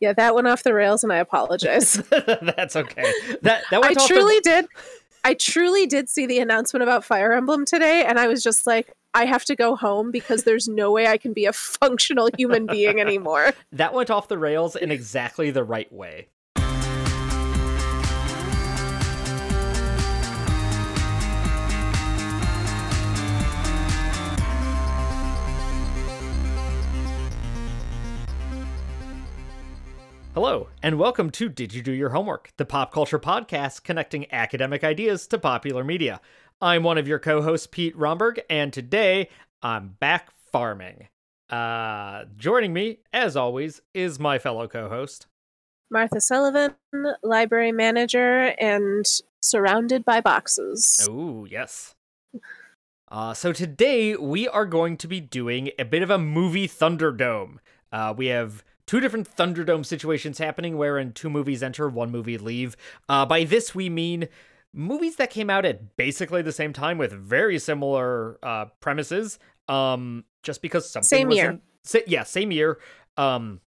Yeah, that went off the rails, and I apologize. That's okay. That that I off truly the... did. I truly did see the announcement about Fire Emblem today, and I was just like, I have to go home because there's no way I can be a functional human being anymore. that went off the rails in exactly the right way. Hello, and welcome to Did You Do Your Homework, the pop culture podcast connecting academic ideas to popular media. I'm one of your co hosts, Pete Romberg, and today I'm back farming. Uh, joining me, as always, is my fellow co host, Martha Sullivan, library manager, and surrounded by boxes. Oh, yes. Uh, so today we are going to be doing a bit of a movie Thunderdome. Uh, we have two different Thunderdome situations happening wherein two movies enter, one movie leave. Uh, by this we mean movies that came out at basically the same time with very similar uh, premises. Um, just because something Same was year. in- sa- yeah, same year. Um,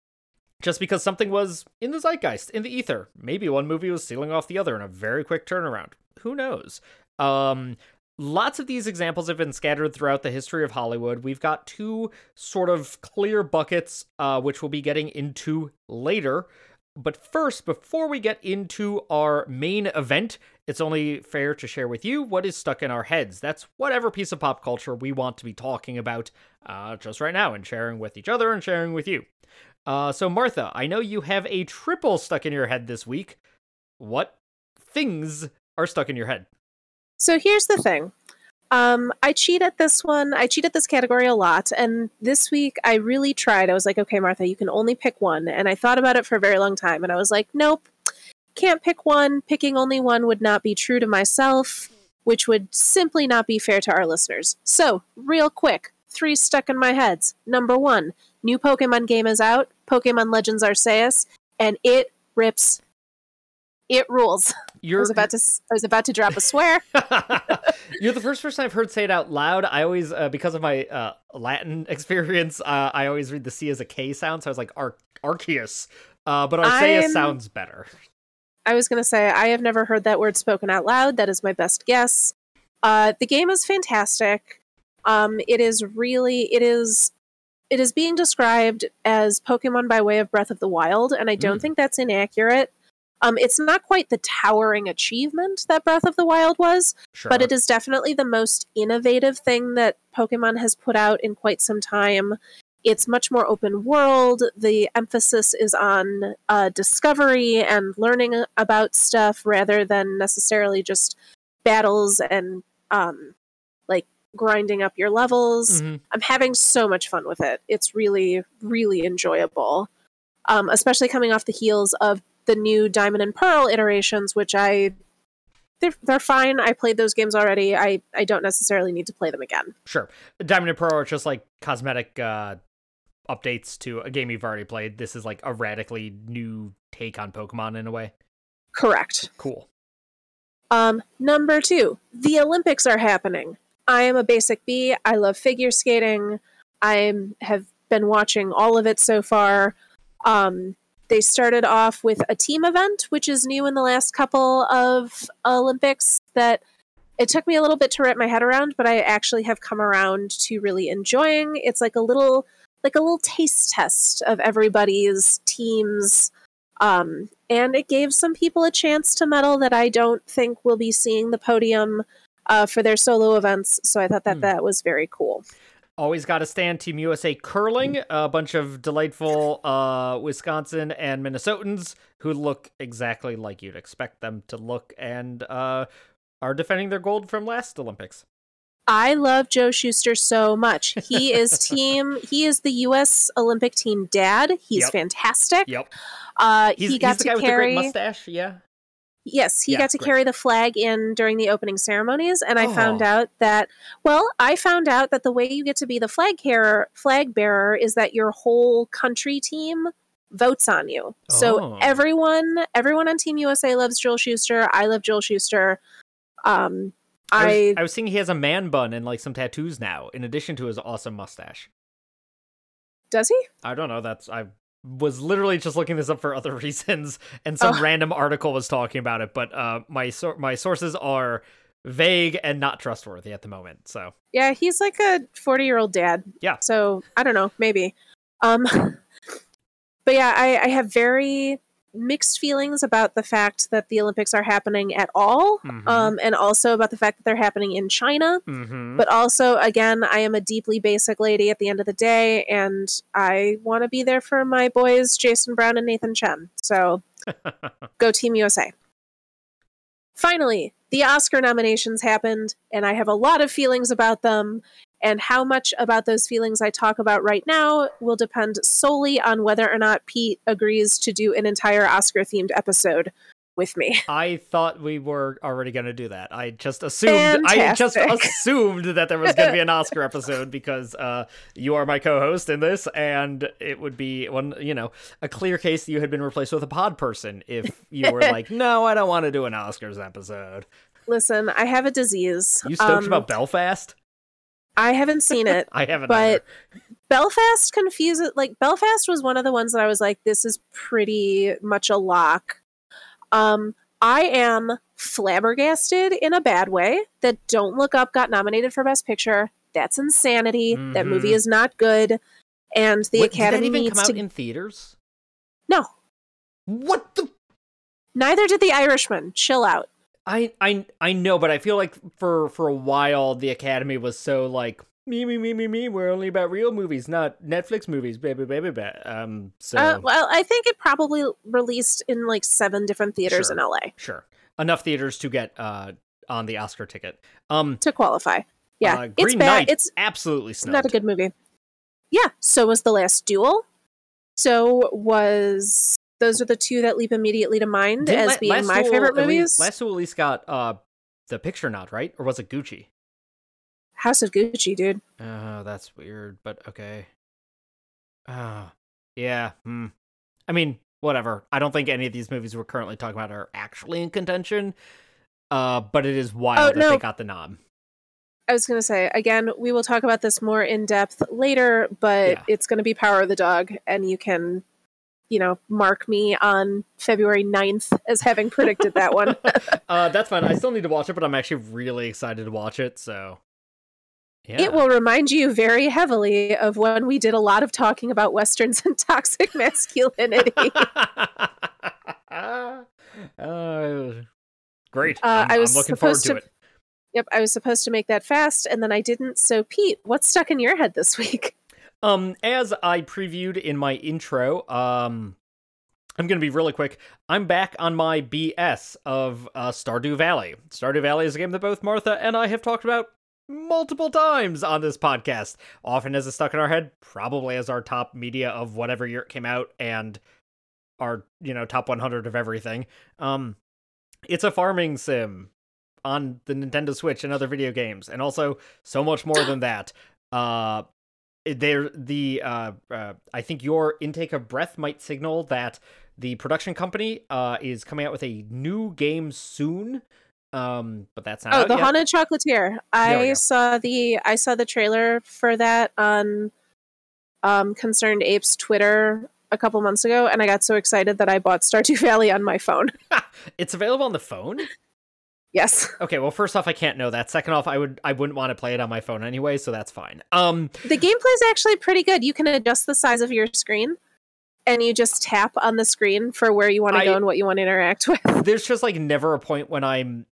just because something was in the zeitgeist, in the ether. Maybe one movie was sealing off the other in a very quick turnaround. Who knows? Um, lots of these examples have been scattered throughout the history of Hollywood. We've got two sort of clear buckets, uh, which we'll be getting into later. But first, before we get into our main event, it's only fair to share with you what is stuck in our heads. That's whatever piece of pop culture we want to be talking about uh, just right now and sharing with each other and sharing with you. Uh, so, Martha, I know you have a triple stuck in your head this week. What things are stuck in your head? So here's the thing. Um, I cheat at this one. I cheat at this category a lot. And this week I really tried. I was like, okay, Martha, you can only pick one. And I thought about it for a very long time. And I was like, nope, can't pick one. Picking only one would not be true to myself, which would simply not be fair to our listeners. So, real quick, three stuck in my heads. Number one, new Pokemon game is out Pokemon Legends Arceus, and it rips. It rules. I You're was about to. I was about to drop a swear. You're the first person I've heard say it out loud. I always, uh, because of my uh, Latin experience, uh, I always read the C as a K sound, so I was like Ar- Arceus. Uh, but Arceus I'm- sounds better. I was going to say, I have never heard that word spoken out loud. That is my best guess. Uh, the game is fantastic. Um, it is really, it is, it is being described as Pokemon by way of Breath of the Wild, and I don't Mm. think that's inaccurate. Um, it's not quite the towering achievement that Breath of the Wild was, Sure. but it is definitely the most innovative thing that Pokemon has put out in quite some time. It's much more open world. The emphasis is on uh, discovery and learning about stuff rather than necessarily just battles and um, like grinding up your levels. Mhm. I'm having so much fun with it. It's really, really enjoyable, um, especially coming off the heels of the new Diamond and Pearl iterations, which I they're, they're fine. I played those games already. I, I don't necessarily need to play them again. Sure. Diamond and Pearl are just like cosmetic uh, updates to a game you've already played. This is like a radically new take on Pokemon in a way. Correct. Cool. Um, number two, the Olympics are happening. I am a basic B. I love figure skating. I have been watching all of it so far. Um, they started off with a team event, which is new in the last couple of Olympics. That it took me a little bit to wrap my head around, but I actually have come around to really enjoying. It's like a little, like a little taste test of everybody's teams um, and it gave some people a chance to medal that I don't think will be seeing the podium uh, for their solo events. So I thought that Hmm. that was very cool. Always got to stand Team USA curling. A bunch of delightful uh, Wisconsin and Minnesotans who look exactly like you'd expect them to look and uh, are defending their gold from last Olympics. I love Joe Shuster so much. He is team. He is the U.S. Olympic team dad. He's Yep. fantastic. Yep. Uh, He's, he got he's the to guy with carry. the great mustache. Yeah. Yes, he Yeah, got to great. carry the flag in during the opening ceremonies, and I found Oh. out that well, I found out that the way you get to be the flag carrier, flag bearer, is that your whole country team votes on you. Oh. So everyone, everyone on Team USA loves Joel Shuster. I love Joel Shuster. Um, I was, I I was seeing he has a man bun and like some tattoos now, in addition to his awesome mustache. does he? I don't know. That's I was literally just looking this up for other reasons, and some Oh. random article was talking about it. But uh, my sor- my sources are vague and not trustworthy at the moment. So Yeah, he's like a 40 year old dad. Yeah. So I don't know, maybe. Um, but yeah, I, I have very mixed feelings about the fact that the Olympics are happening at all, Mhm. um, and also about the fact that they're happening in China. Mhm. But also, again, I am a deeply basic lady at the end of the day, and I want to be there for my boys, Jason Brown and Nathan Chen. So go Team USA. Finally, the Oscar nominations happened, and I have a lot of feelings about them. And how much about those feelings I talk about right now will depend solely on whether or not Pete agrees to do an entire Oscar themed episode with me. I thought we were already going to do that. I just assumed Fantastic. I just assumed that there was going to be an Oscar episode because uh, you are my co-host in this, and it would be one you know a clear case that you had been replaced with a pod person if you were like, no, I don't want to do an Oscars episode. Listen, I have a disease. You stoked Um, about Belfast? I haven't seen it. I haven't. but either. Belfast confuses like Belfast was one of the ones that I was like, this is pretty much a lock. Um, I am flabbergasted in a bad way that Don't Look Up got nominated for Best Picture. That's insanity. That Mhm. movie is not good. And the Wait, did Academy that even needs come out to in theaters? No. What the? Neither did The Irishman. Chill out. I I I know, but I feel like for for a while the Academy was so like me me me me me. We're only about real movies, not Netflix movies, baby baby baby. Um, so Uh, well, I think it probably released in like seven different theaters Sure. in LA sure, enough theaters to get uh on the Oscar ticket. Um, to qualify. Yeah, uh, it's bad. Knight, It's absolutely snubbed. not a good movie. Yeah, so was The Last Duel. So was those are the two that leap immediately to mind Didn't as La- being Last my favorite at movies. Last Duel at least got uh the picture nod right, or was it Gucci? House of Gucci, dude. Oh, that's weird, but okay. Ah, yeah. Hmm. I mean, whatever. I don't think any of these movies we're currently talking about are actually in contention. Uh, but it is wild Oh, that no. they got the nod. I was going to say again, we will talk about this more in depth later, but Yeah. it's going to be Power of the Dog, and you can, you know, mark me on February 9th as having predicted that one. uh, that's fine. I still need to watch it, but I'm actually really excited to watch it. So, yeah. It will remind you very heavily of when we did a lot of talking about westerns and toxic masculinity. uh, great. Uh, I'm, I was I'm looking forward to to- it. Yep, I was supposed to make that fast, and then I didn't. So, Pete, what's stuck in your head this week? Um, as I previewed in my intro, um, I'm gonna be really quick. I'm back on my BS of uh, Stardew Valley. Stardew Valley is a game that both Martha and I have talked about multiple times on this podcast. Often as it's stuck in our head, probably as our top media of whatever year it came out, and our you know top 100 of everything. Um, it's a farming sim on the Nintendo Switch and other video games, and also so much more than that. Uh, there the uh, uh I think your intake of breath might signal that the production company uh is coming out with a new game soon. Um, but that's not Oh, the yet. Haunted Chocolatier. I saw the I saw the trailer for that on um, ConcernedApe's Twitter a couple months ago, and I got so excited that I bought Stardew Valley on my phone. It's available on the phone. Yes, Okay, well, first off, I can't know that. Second off, I would I wouldn't want to play it on my phone anyway, so that's fine. Um, the gameplay is actually pretty good. You can adjust the size of your screen, and you just tap on the screen for where you want to go and what you want to interact with. there's just like never a point when I'm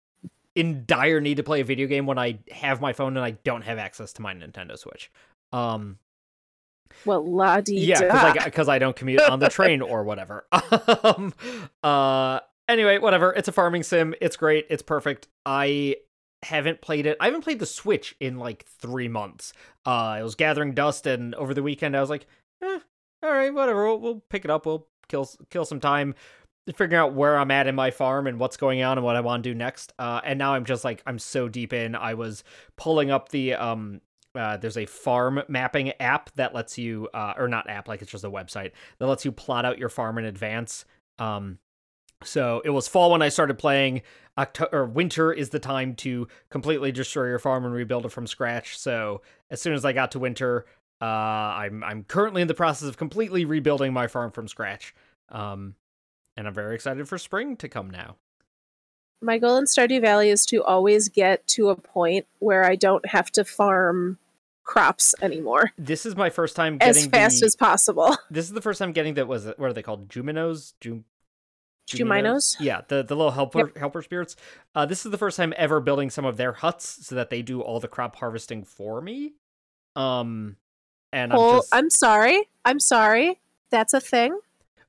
in dire need to play a video game when I have my phone and I don't have access to my Nintendo Switch. Um, Well, la yeah, because I, I don't commute on the train or whatever. um, uh, anyway, whatever. It's a farming sim. It's great. It's perfect. I haven't played it. I haven't played the Switch in like three months. Uh, I was gathering dust, and over the weekend, I was like, eh, all right, whatever. We'll, we'll pick it up. We'll kill kill some time figuring out where I'm at in my farm and what's going on and what I want to do next. Uh, and now I'm just like I'm so deep in. I was pulling up the um. Uh, there's a farm mapping app that lets you, uh, or not app, like it's just a website that lets you plot out your farm in advance. Um, so it was fall when I started playing. October winter is the time to completely destroy your farm and rebuild it from scratch. So as soon as I got to winter, Uh, I'm I'm currently in the process of completely rebuilding my farm from scratch. Um, and I'm very excited for spring to come now. My goal in Stardew Valley is to always get to a point where I don't have to farm crops anymore. This is my first time getting as fast the, as possible. This is the first time getting that was what are they called? Junimos? Jum Junimos? Yeah, the the little helper yep. helper spirits. Uh, this is the first time ever building some of their huts so that they do all the crop harvesting for me. Um, and well, I'm just I'm sorry. I'm sorry. That's a thing.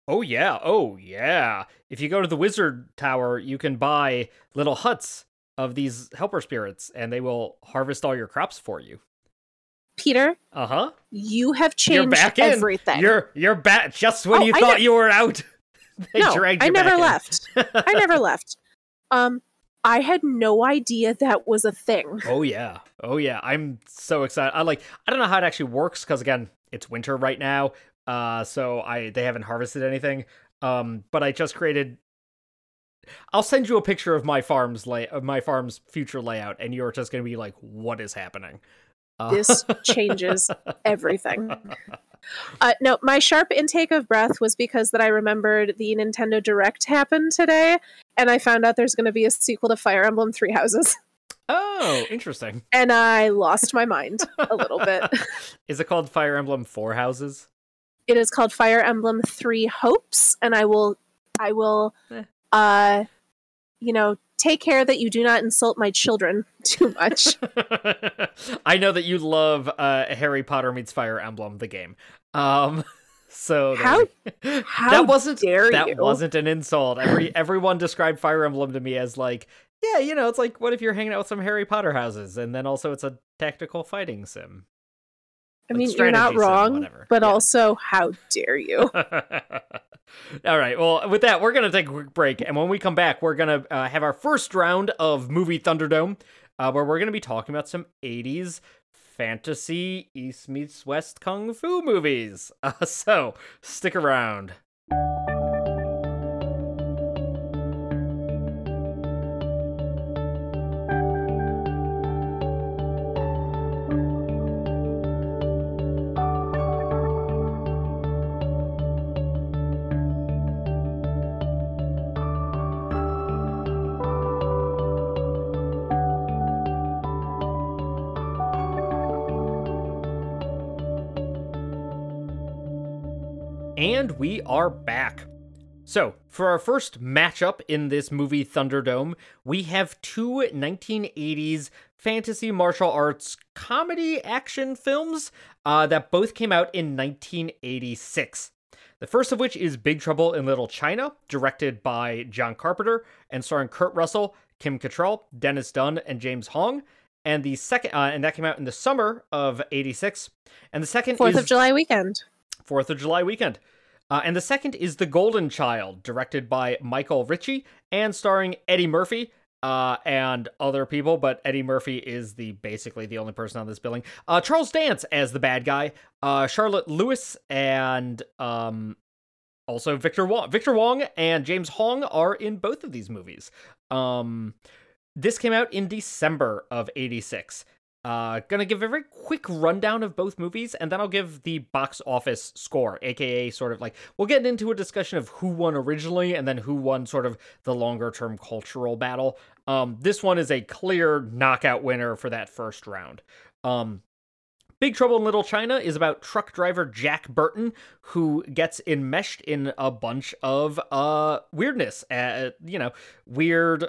Oh yeah, oh yeah. If you go to the wizard tower, you can buy little huts of these helper spirits and they will harvest all your crops for you. Peter. Uh-huh. You have changed you're back in. everything. You're you're back just when Oh, you I thought you were out. they no, I never left. I never left. Um I had no idea that was a thing. Oh yeah. Oh yeah. I'm so excited. I like I don't know how it actually works cuz again, it's winter right now. Uh so I they haven't harvested anything. Um but I just created I'll send you a picture of my farm's lay of my farm's future layout and you're just going to be like what is happening? Uh, This changes everything. Uh, no, my sharp intake of breath was because that I remembered the Nintendo Direct happened today, and I found out there's going to be a sequel to Fire Emblem Three Houses, oh, interesting. and I lost my mind a little bit. Is it called Fire Emblem Four Houses? It is called Fire Emblem Three Hopes, and I will, I will, Eh. uh, you know, take care that you do not insult my children too much. I know that you love uh, Harry Potter meets Fire Emblem, the game. Um, so How- we- how that wasn't that you. wasn't an insult. Every everyone described Fire Emblem to me as like, yeah, you know, it's like what if you're hanging out with some Harry Potter houses, and then also it's a tactical fighting sim. I mean, you're not wrong, but Yeah. also, how dare you? All right. Well, with that, we're going to take a quick break. And when we come back, we're going to uh, have our first round of Movie Thunderdome, uh, where we're going to be talking about some 80s fantasy East meets West Kung Fu movies. Uh, so stick around. And we are back. So, for our first matchup in this movie Thunderdome, we have two 1980s fantasy martial arts comedy action films uh, that both came out in 1986. The first of which is Big Trouble in Little China, directed by John Carpenter and starring Kurt Russell, Kim Cattrall, Dennis Dun, and James Hong. And the second, uh, and that came out in the summer of '86. And the second Fourth is of July weekend. Fourth of July weekend. Uh, and the second is The Golden Child, directed by Michael Ritchie and starring Eddie Murphy uh, and other people, but Eddie Murphy is the basically the only person on this billing. Uh, Charles Dance as the bad guy, uh, Charlotte Lewis, and um, also Victor Wong. Victor Wong and James Hong are in both of these movies. Um, this came out in December of '86. Uh, gonna give a very quick rundown of both movies, and then I'll give the box office score, aka sort of like we'll get into a discussion of who won originally, and then who won sort of the longer term cultural battle. Um, this one is a clear knockout winner for that first round. Um, Big Trouble in Little China is about truck driver Jack Burton who gets enmeshed in a bunch of uh weirdness, uh, you know, weird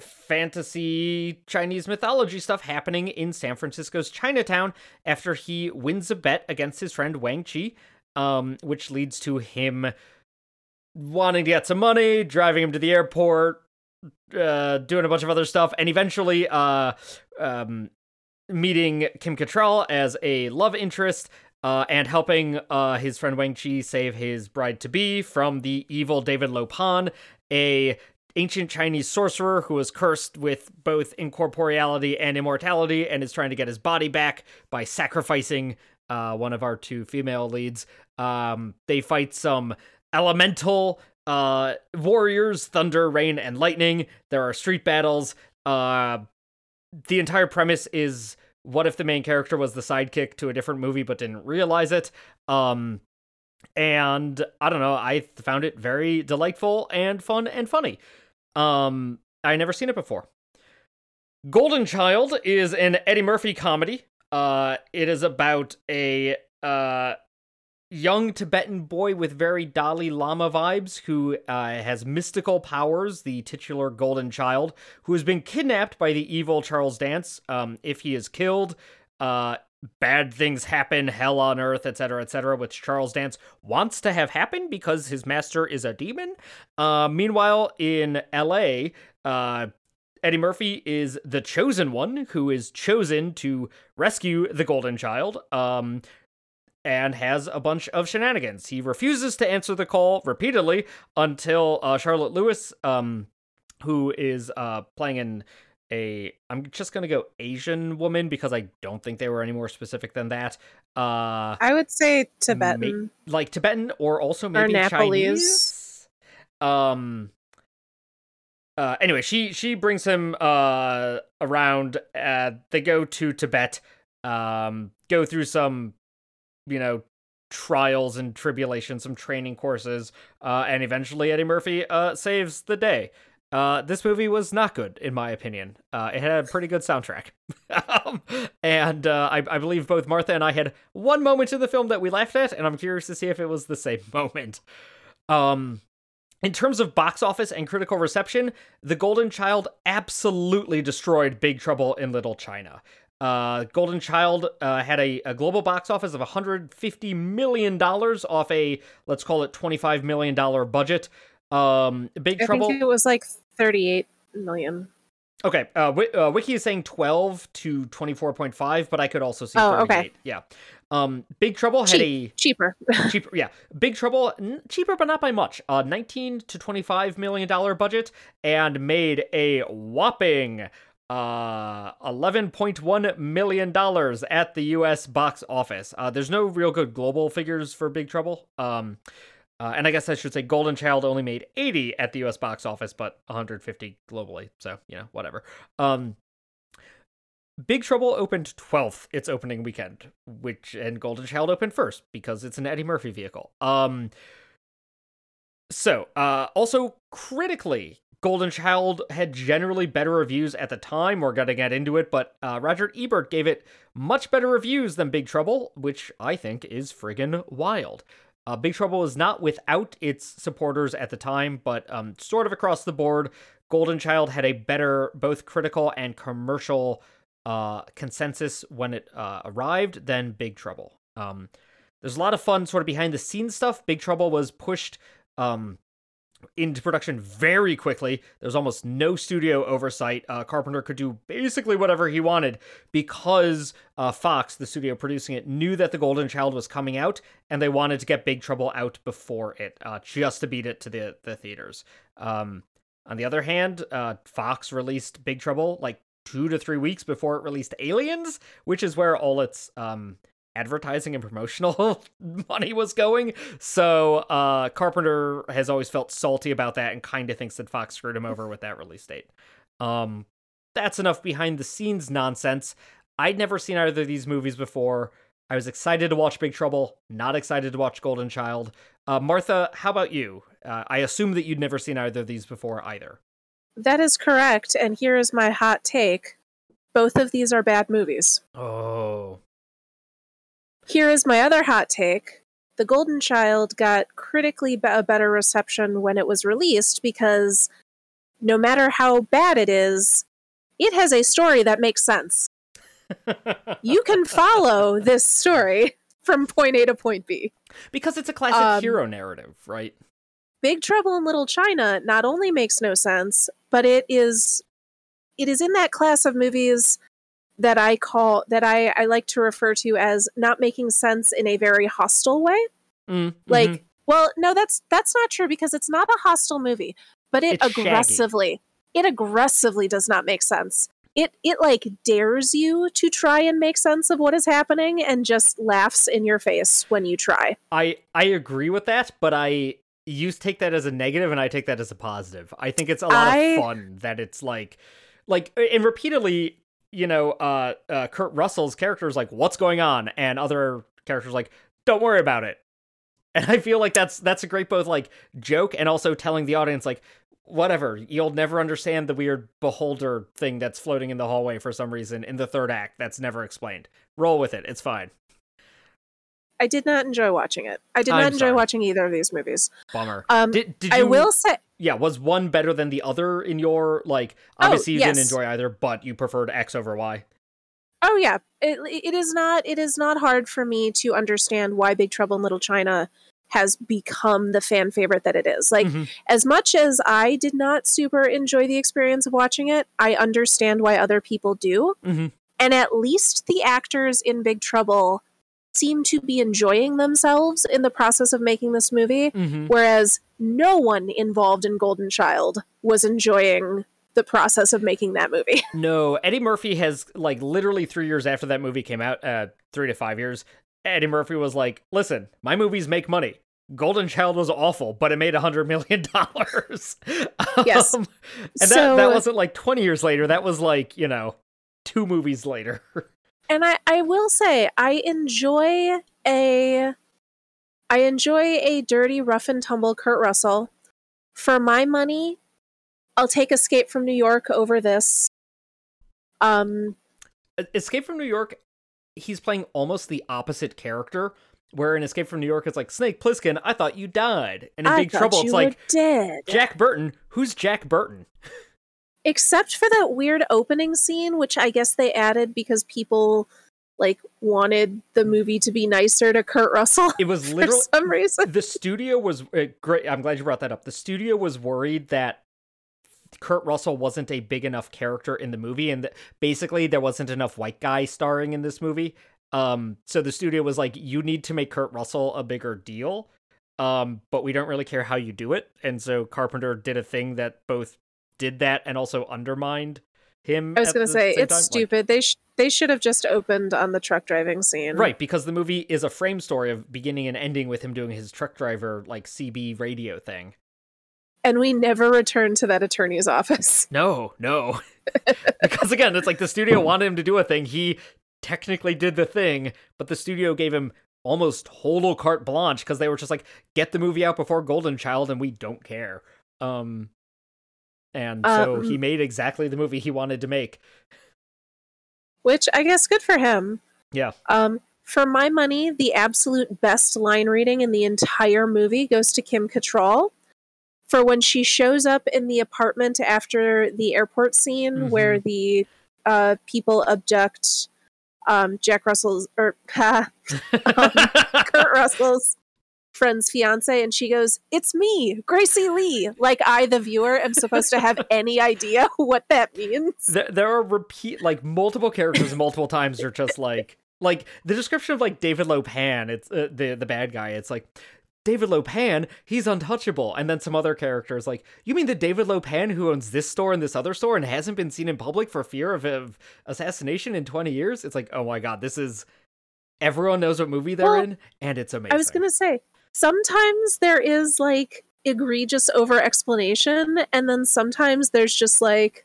fantasy Chinese mythology stuff happening in San Francisco's Chinatown after he wins a bet against his friend Wang Chi, um, which leads to him wanting to get some money, driving him to the airport, uh, doing a bunch of other stuff, and eventually uh, um, meeting Kim Cattrall as a love interest. Uh, and helping uh, his friend Wang Chi save his bride to be from the evil David Lo Pan, a ancient Chinese sorcerer who is cursed with both incorporeality and immortality and is trying to get his body back by sacrificing uh, one of our two female leads. Um, they fight some elemental uh, warriors, thunder, rain, and lightning. There are street battles. Uh, the entire premise is what if the main character was the sidekick to a different movie but didn't realize it? Um, and I don't know, I found it very delightful and fun and funny. Um, I never seen it before. Golden Child is an Eddie Murphy comedy. Uh, it is about a uh young Tibetan boy with very Dalai Lama vibes who uh, has mystical powers, the titular golden child, who has been kidnapped by the evil Charles Dance. Um, if he is killed, uh, bad things happen, hell on earth, etc., etc., which Charles Dance wants to have happen because his master is a demon. Uh, meanwhile, in LA, uh, Eddie Murphy is the chosen one who is chosen to rescue the golden child. Um, and has a bunch of shenanigans. He refuses to answer the call repeatedly until uh, Charlotte Lewis, um, who is uh, playing in a, I'm just gonna go Asian woman because I don't think they were any more specific than that. Uh, I would say Tibetan, ma- like Tibetan, or also maybe or Chinese. Um. Uh, anyway, she she brings him uh around. Uh, they go to Tibet. Um, go through some you know, trials and tribulations, some training courses, uh, and eventually Eddie Murphy uh, saves the day. Uh, this movie was not good, in my opinion. Uh, it had a pretty good soundtrack. um, and uh, I, I, believe both Martha and I had one moment in the film that we laughed at, and I'm curious to see if it was the same moment. Um, in terms of box office and critical reception, The Golden Child absolutely destroyed Big Trouble in Little China. Uh, Golden Child uh, had a, a, global box office of 150 million dollars off a let's call it 25 million dollar budget. Um, Big I Trouble. Think it was like 38 million. Okay, uh, w- uh, Wiki is saying 12 to 24.5, but I could also see oh, 38. Okay. Yeah. Um, Big Trouble had Cheap. a cheaper, cheaper. Yeah, Big Trouble n- cheaper, but not by much. Uh, 19 to 25 million dollar budget and made a whopping uh 11.1 million dollars at the US box office. Uh there's no real good global figures for Big Trouble. Um uh, and I guess I should say Golden Child only made 80 at the US box office but 150 globally. So, you know, whatever. Um Big Trouble opened 12th its opening weekend, which and Golden Child opened first because it's an Eddie Murphy vehicle. Um so, uh also critically, Golden Child had generally better reviews at the time. We're going to get into it, but uh, Roger Ebert gave it much better reviews than Big Trouble, which I think is friggin' wild. Uh, Big Trouble was not without its supporters at the time, but um, sort of across the board, Golden Child had a better both critical and commercial uh, consensus when it uh, arrived than Big Trouble. Um, there's a lot of fun sort of behind the scenes stuff. Big Trouble was pushed um, into production very quickly. There's almost no studio oversight. Uh, Carpenter could do basically whatever he wanted because uh, Fox, the studio producing it, knew that The Golden Child was coming out and they wanted to get Big Trouble out before it, uh, just to beat it to the, the theaters. Um, on the other hand, uh, Fox released Big Trouble like two to three weeks before it released Aliens, which is where all its um, advertising and promotional money was going. So uh, Carpenter has always felt salty about that and kind of thinks that Fox screwed him over with that release date. Um, that's enough behind the scenes nonsense. I'd never seen either of these movies before. I was excited to watch Big Trouble, not excited to watch Golden Child. Uh, Martha, how about you? Uh, I assume that you'd never seen either of these before either. That is correct. And here is my hot take both of these are bad movies. Oh, here is my other hot take. The Golden Child got critically a better reception when it was released because no matter how bad it is, it has a story that makes sense. you can follow this story from point A to point B. Because it's a classic um, hero narrative, right? Big Trouble in Little China not only makes no sense, but it is it is in that class of movies that I call that I, I like to refer to as not making sense in a very hostile way. Mm, like, mm-hmm. well, no, that's that's not true because it's not a hostile movie, but it it's aggressively shaggy. it aggressively does not make sense. It it like dares you to try and make sense of what is happening and just laughs in your face when you try. I I agree with that, but I you take that as a negative and I take that as a positive. I think it's a lot I, of fun that it's like like and repeatedly you know, uh, uh, Kurt Russell's character is like, "What's going on?" and other characters like, "Don't worry about it." And I feel like that's that's a great both like joke and also telling the audience like, whatever, you'll never understand the weird beholder thing that's floating in the hallway for some reason in the third act. That's never explained. Roll with it. It's fine. I did not enjoy watching it. I did I'm not enjoy sorry. watching either of these movies. Bummer. Um, did, did you, I will say, Yeah, was one better than the other in your like? Oh, Obviously, you didn't enjoy either, but you preferred X over Y. oh yeah, it, it is not. It is not hard for me to understand why Big Trouble in Little China has become the fan favorite that it is. Like, Mhm. as much as I did not super enjoy the experience of watching it, I understand why other people do. Mhm. And at least the actors in Big Trouble seem to be enjoying themselves in the process of making this movie, Mm-hmm. whereas no one involved in Golden Child was enjoying the process of making that movie. No, Eddie Murphy has like literally three years after that movie came out, uh, three to five years. Eddie Murphy was like, "Listen, my movies make money. Golden Child was awful, but it made a hundred million dollars." Yes. Um, and So- that that wasn't like twenty years later. That was like you know, two movies later. and I, I will say I enjoy a I enjoy a dirty rough and tumble Kurt Russell. For my money, I'll take Escape from New York over this. Um Escape from New York, he's playing almost the opposite character. Where in Escape from New York, it's like Snake Plissken. I thought you died, and in I Big Trouble, it's like dead. Jack Burton. Who's Jack Burton? Except for that weird opening scene, which I guess they added because people like wanted the movie to be nicer to Kurt Russell It was for literally some reason. the studio was uh, great. I'm glad you brought that up. The studio was worried that Kurt Russell wasn't a big enough character in the movie, and that basically there wasn't enough white guy starring in this movie. Um, so the studio was like, "You need to make Kurt Russell a bigger deal." Um, but we don't really care how you do it, and so Carpenter did a thing that both did that and also undermined him. I was going to say it's time. Like- stupid. they sh- they should have just opened on the truck driving scene. Right, because the movie is a frame story of beginning and ending with him doing his truck driver like CB radio thing. And we never returned to that attorney's office. No, no. because again, it's like the studio wanted him to do a thing. He technically did the thing, but the studio gave him almost total carte blanche because they were just like, get the movie out before Golden Child and we don't care. Um and so Um, he made exactly the movie he wanted to make. Which I guess good for him. Yeah. Um, for my money, the absolute best line reading in the entire movie goes to Kim Cattrall. For when she shows up in the apartment after the airport scene Mhm. where the uh, people abduct um, Jack Russell's or um, Kurt Russell's friend's fiance, and she goes, "It's me, Gracie Lee." Like I, the viewer, am supposed to have any idea what that means. there, there are repeat like multiple characters multiple times are just like like the description of like David Lo Pan it's uh, the the bad guy it's like David Lo Pan he's untouchable and then some other characters like you mean the David Lo Pan who owns this store and this other store and hasn't been seen in public for fear of, of assassination in 20 years it's like oh my god this is everyone knows what movie they're Well, in and it's amazing I was gonna say sometimes there is like egregious over explanation, and then sometimes there's just like,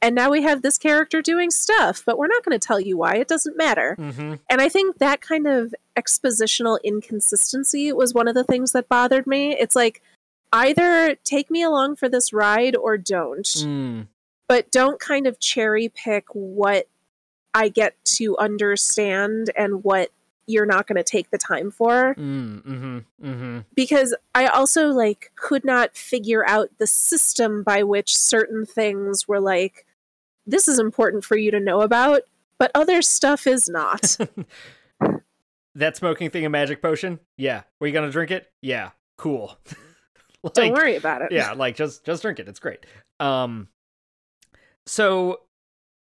and now we have this character doing stuff, but we're not going to tell you why. It doesn't matter. hmm And I think that kind of expositional inconsistency was one of the things that bothered me. It's like either take me along for this ride or don't, Mm. but don't kind of cherry pick what I get to understand and what you're not going to take the time for. Mm, hmm hmm because I also like could not figure out the system by which certain things were like this is important for you to know about but other stuff is not. That smoking thing a magic potion? Yeah. Were you gonna drink it? Yeah. Cool. Like- don't worry about it. yeah like just just drink it. It's great. Um so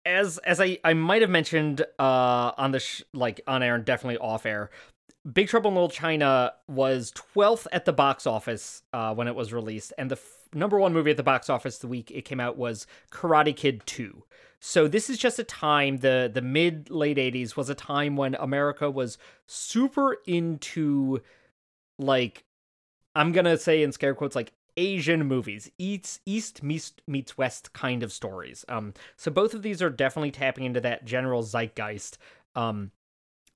as as i i might have mentioned uh on the sh- like on air and definitely off air big trouble in little china was 12th at the box office uh when it was released and the f- number one movie at the box office the week it came out was karate kid 2 so this is just a time the the mid late 80s was a time when america was super into like I'm gonna say in scare quotes like Asian movies, East East meets, West kind of stories. Um, so both of these are definitely tapping into that general zeitgeist. Um,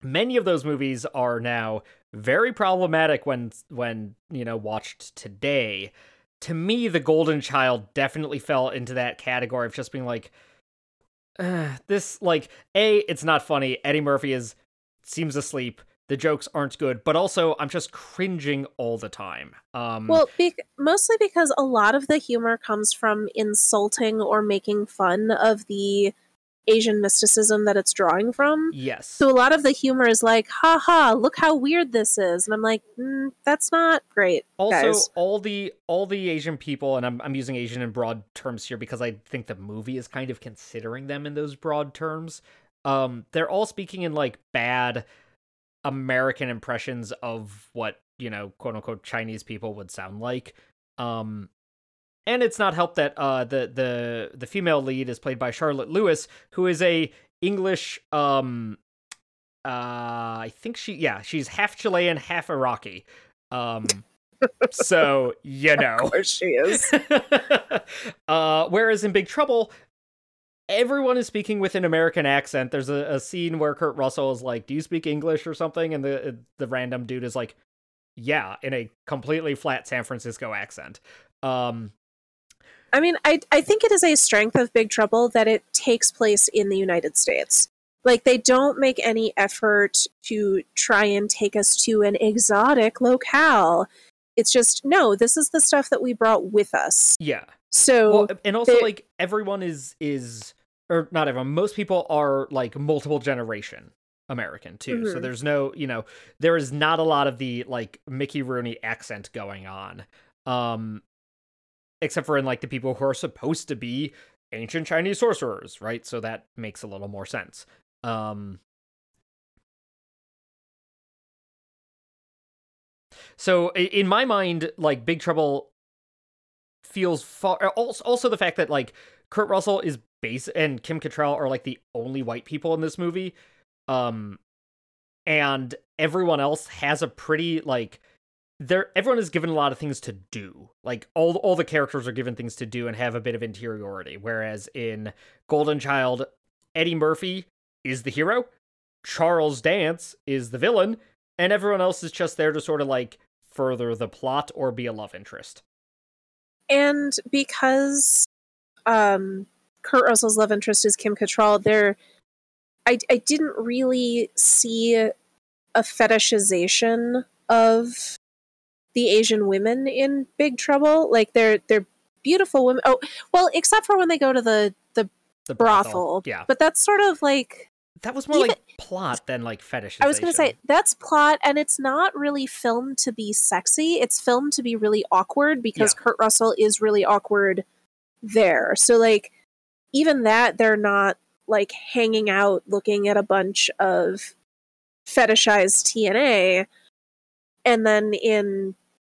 many of those movies are now very problematic when when you know watched today. To me, The Golden Child definitely fell into that category of just being like, uh, this like a it's not funny. Eddie Murphy is seems asleep the jokes aren't good, but also I'm just cringing all the time. Um, well, be- mostly because a lot of the humor comes from insulting or making fun of the Asian mysticism that it's drawing from. Yes. So a lot of the humor is like, "Ha ha! Look how weird this is," and I'm like, mm, "That's not great." Also, guys. all the all the Asian people, and I'm I'm using Asian in broad terms here because I think the movie is kind of considering them in those broad terms. Um, they're all speaking in like bad American impressions of what you know, quote unquote, Chinese people would sound like. Um, and it's not helped that uh the the the female lead is played by Charlotte Lewis, who is a English um uh I think she yeah she's half Chilean, half Iraqi. Um, so you know, of course she is. uh, whereas in Big Trouble, everyone is speaking with an American accent. There's a, a, scene where Kurt Russell is like, "Do you speak English or something?" And the the random dude is like, "Yeah," in a completely flat San Francisco accent. Um, I mean, I I think it is a strength of Big Trouble that it takes place in the United States. Like they don't make any effort to try and take us to an exotic locale. It's just no, this is the stuff that we brought with us. Yeah. So well, and also they, like everyone is is or not everyone, most people are like multiple generation American too. Mm-hmm. So there's no, you know, there is not a lot of the like Mickey Rooney accent going on. Um except for in like the people who are supposed to be ancient Chinese sorcerers, right? So that makes a little more sense. Um So in my mind, like Big Trouble feels far. Also, also the fact that like Kurt Russell is base and Kim Cattrall are like the only white people in this movie, um, and everyone else has a pretty like there. Everyone is given a lot of things to do. Like all all the characters are given things to do and have a bit of interiority. Whereas in Golden Child, Eddie Murphy is the hero, Charles Dance is the villain, and everyone else is just there to sort of like further the plot or be a love interest and because um, Kurt Russell's love interest is Kim Cattrall, there, I I didn't really see a fetishization of the Asian women in Big Trouble. Like they're they're beautiful women. Oh, well, except for when they go to the the, the brothel. brothel. Yeah, but that's sort of like that was more Even, like plot than like fetish. I was going to say that's plot, and it's not really filmed to be sexy. It's filmed to be really awkward because yeah. Kurt Russell is really awkward there. So like, even that they're not like hanging out looking at a bunch of fetishized TNA. And then in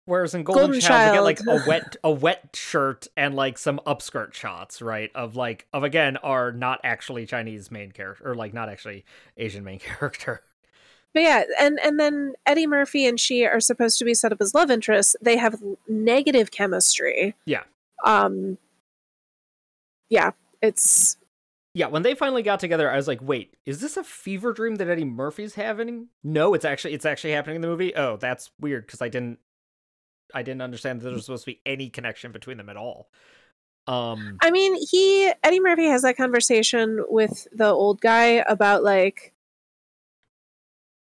Whereas in Golden, Golden Child, Child, we get like a wet a wet shirt and like some upskirt shots, right? Of like of again are not actually Chinese main character or like not actually Asian main character. But yeah, and and then Eddie Murphy and she are supposed to be set up as love interests. They have negative chemistry. Yeah. Um Yeah, it's yeah, when they finally got together, I was like, "Wait, is this a fever dream that Eddie Murphy's having?" No, it's actually it's actually happening in the movie. Oh, that's weird because I didn't I didn't understand that there was supposed to be any connection between them at all. Um I mean, he Eddie Murphy has that conversation with the old guy about like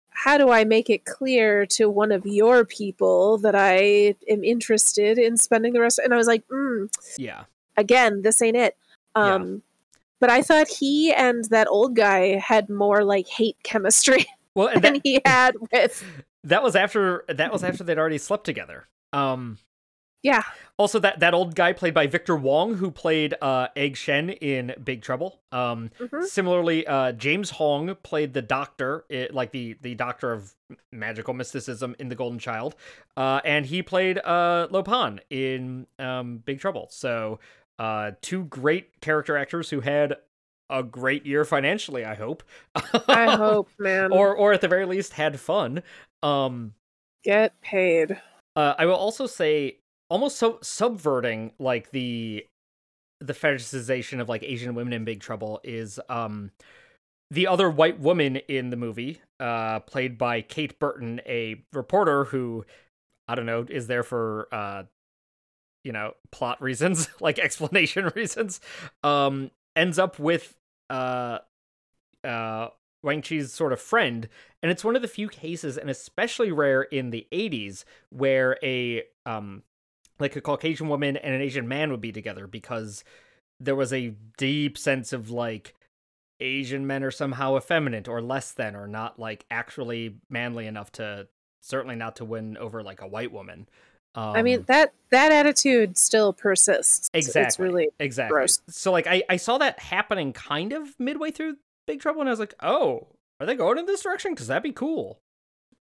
how do I make it clear to one of your people that I am interested in spending the rest and I was like, mm, yeah. Again, this ain't it. Um yeah. but I thought he and that old guy had more like hate chemistry well, than that, he had with That was after that was after they'd already slept together. Um, yeah. Also, that that old guy played by Victor Wong, who played uh, Egg Shen in Big Trouble. Um, mm-hmm. Similarly, uh, James Hong played the Doctor, it, like the the Doctor of magical mysticism in The Golden Child, uh, and he played uh, Lo Pan in um, Big Trouble. So, uh, two great character actors who had a great year financially. I hope. I hope, man. Or or at the very least had fun. Um, Get paid. Uh, I will also say almost so subverting like the the fetishization of like Asian women in big trouble is um the other white woman in the movie, uh, played by Kate Burton, a reporter who I don't know is there for uh, you know plot reasons, like explanation reasons, um, ends up with uh, uh, Wang Chi's sort of friend, and it's one of the few cases, and especially rare in the '80s, where a um, like a Caucasian woman and an Asian man would be together because there was a deep sense of like Asian men are somehow effeminate or less than or not like actually manly enough to certainly not to win over like a white woman. Um, I mean um, that that attitude still persists. Exactly. It's really exactly. Gross. So like I I saw that happening kind of midway through Big Trouble and I was like, "Oh, are they going in this direction cuz that'd be cool."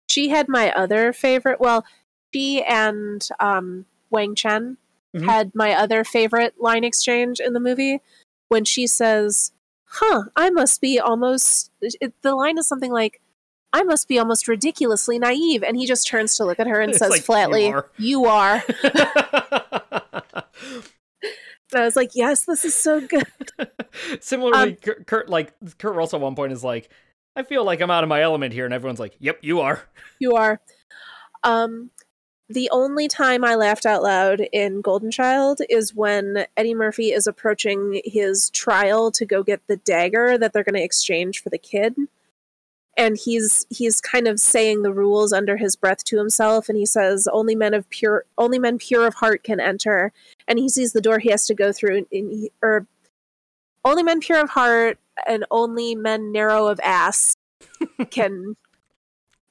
She had my other favorite. Well, she and um Wang Chen mm-hmm. had my other favorite line exchange in the movie when she says, "Huh, I must be almost." It, the line is something like, "I must be almost ridiculously naive," and he just turns to look at her and says like, flatly, "You are." You are. I was like, "Yes, this is so good." Similarly, um, Kurt, like Kurt Russell, at one point is like, "I feel like I'm out of my element here," and everyone's like, "Yep, you are." You are. Um, the only time I laughed out loud in Golden Child is when Eddie Murphy is approaching his trial to go get the dagger that they're going to exchange for the kid. And he's he's kind of saying the rules under his breath to himself and he says only men of pure only men pure of heart can enter and he sees the door he has to go through and, and he, or only men pure of heart and only men narrow of ass can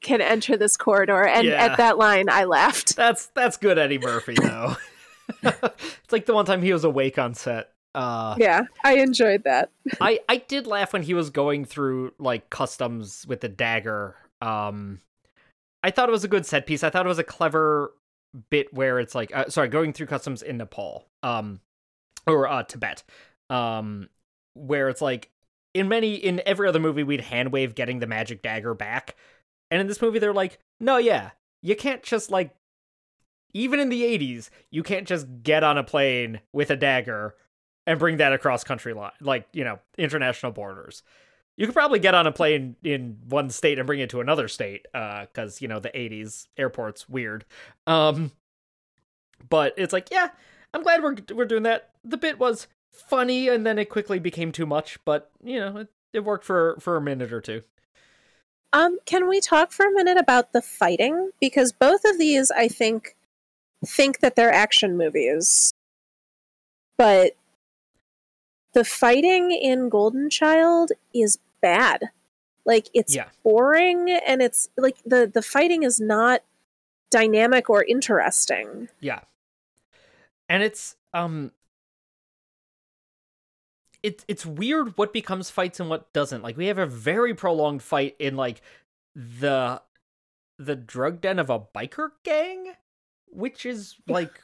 can enter this corridor. And yeah. at that line, I laughed. That's that's good, Eddie Murphy, though. it's like the one time he was awake on set. Uh, yeah, I enjoyed that. I I did laugh when he was going through like customs with the dagger. Um, I thought it was a good set piece. I thought it was a clever bit where it's like, uh, sorry, going through customs in Nepal, um, or uh, Tibet, um, where it's like in many in every other movie we'd hand wave getting the magic dagger back and in this movie, they're like, no, yeah, you can't just like, even in the 80s, you can't just get on a plane with a dagger and bring that across country line, like, you know, international borders. You could probably get on a plane in one state and bring it to another state, because, uh, you know, the 80s airport's weird. Um, but it's like, yeah, I'm glad we're, we're doing that. The bit was funny and then it quickly became too much, but, you know, it, it worked for, for a minute or two. Um, can we talk for a minute about the fighting? Because both of these, I think, think that they're action movies, but the fighting in Golden Child is bad. Like it's yeah. boring, and it's like the the fighting is not dynamic or interesting. Yeah, and it's um it's it's weird what becomes fights and what doesn't. Like we have a very prolonged fight in like the the drug den of a biker gang, which is like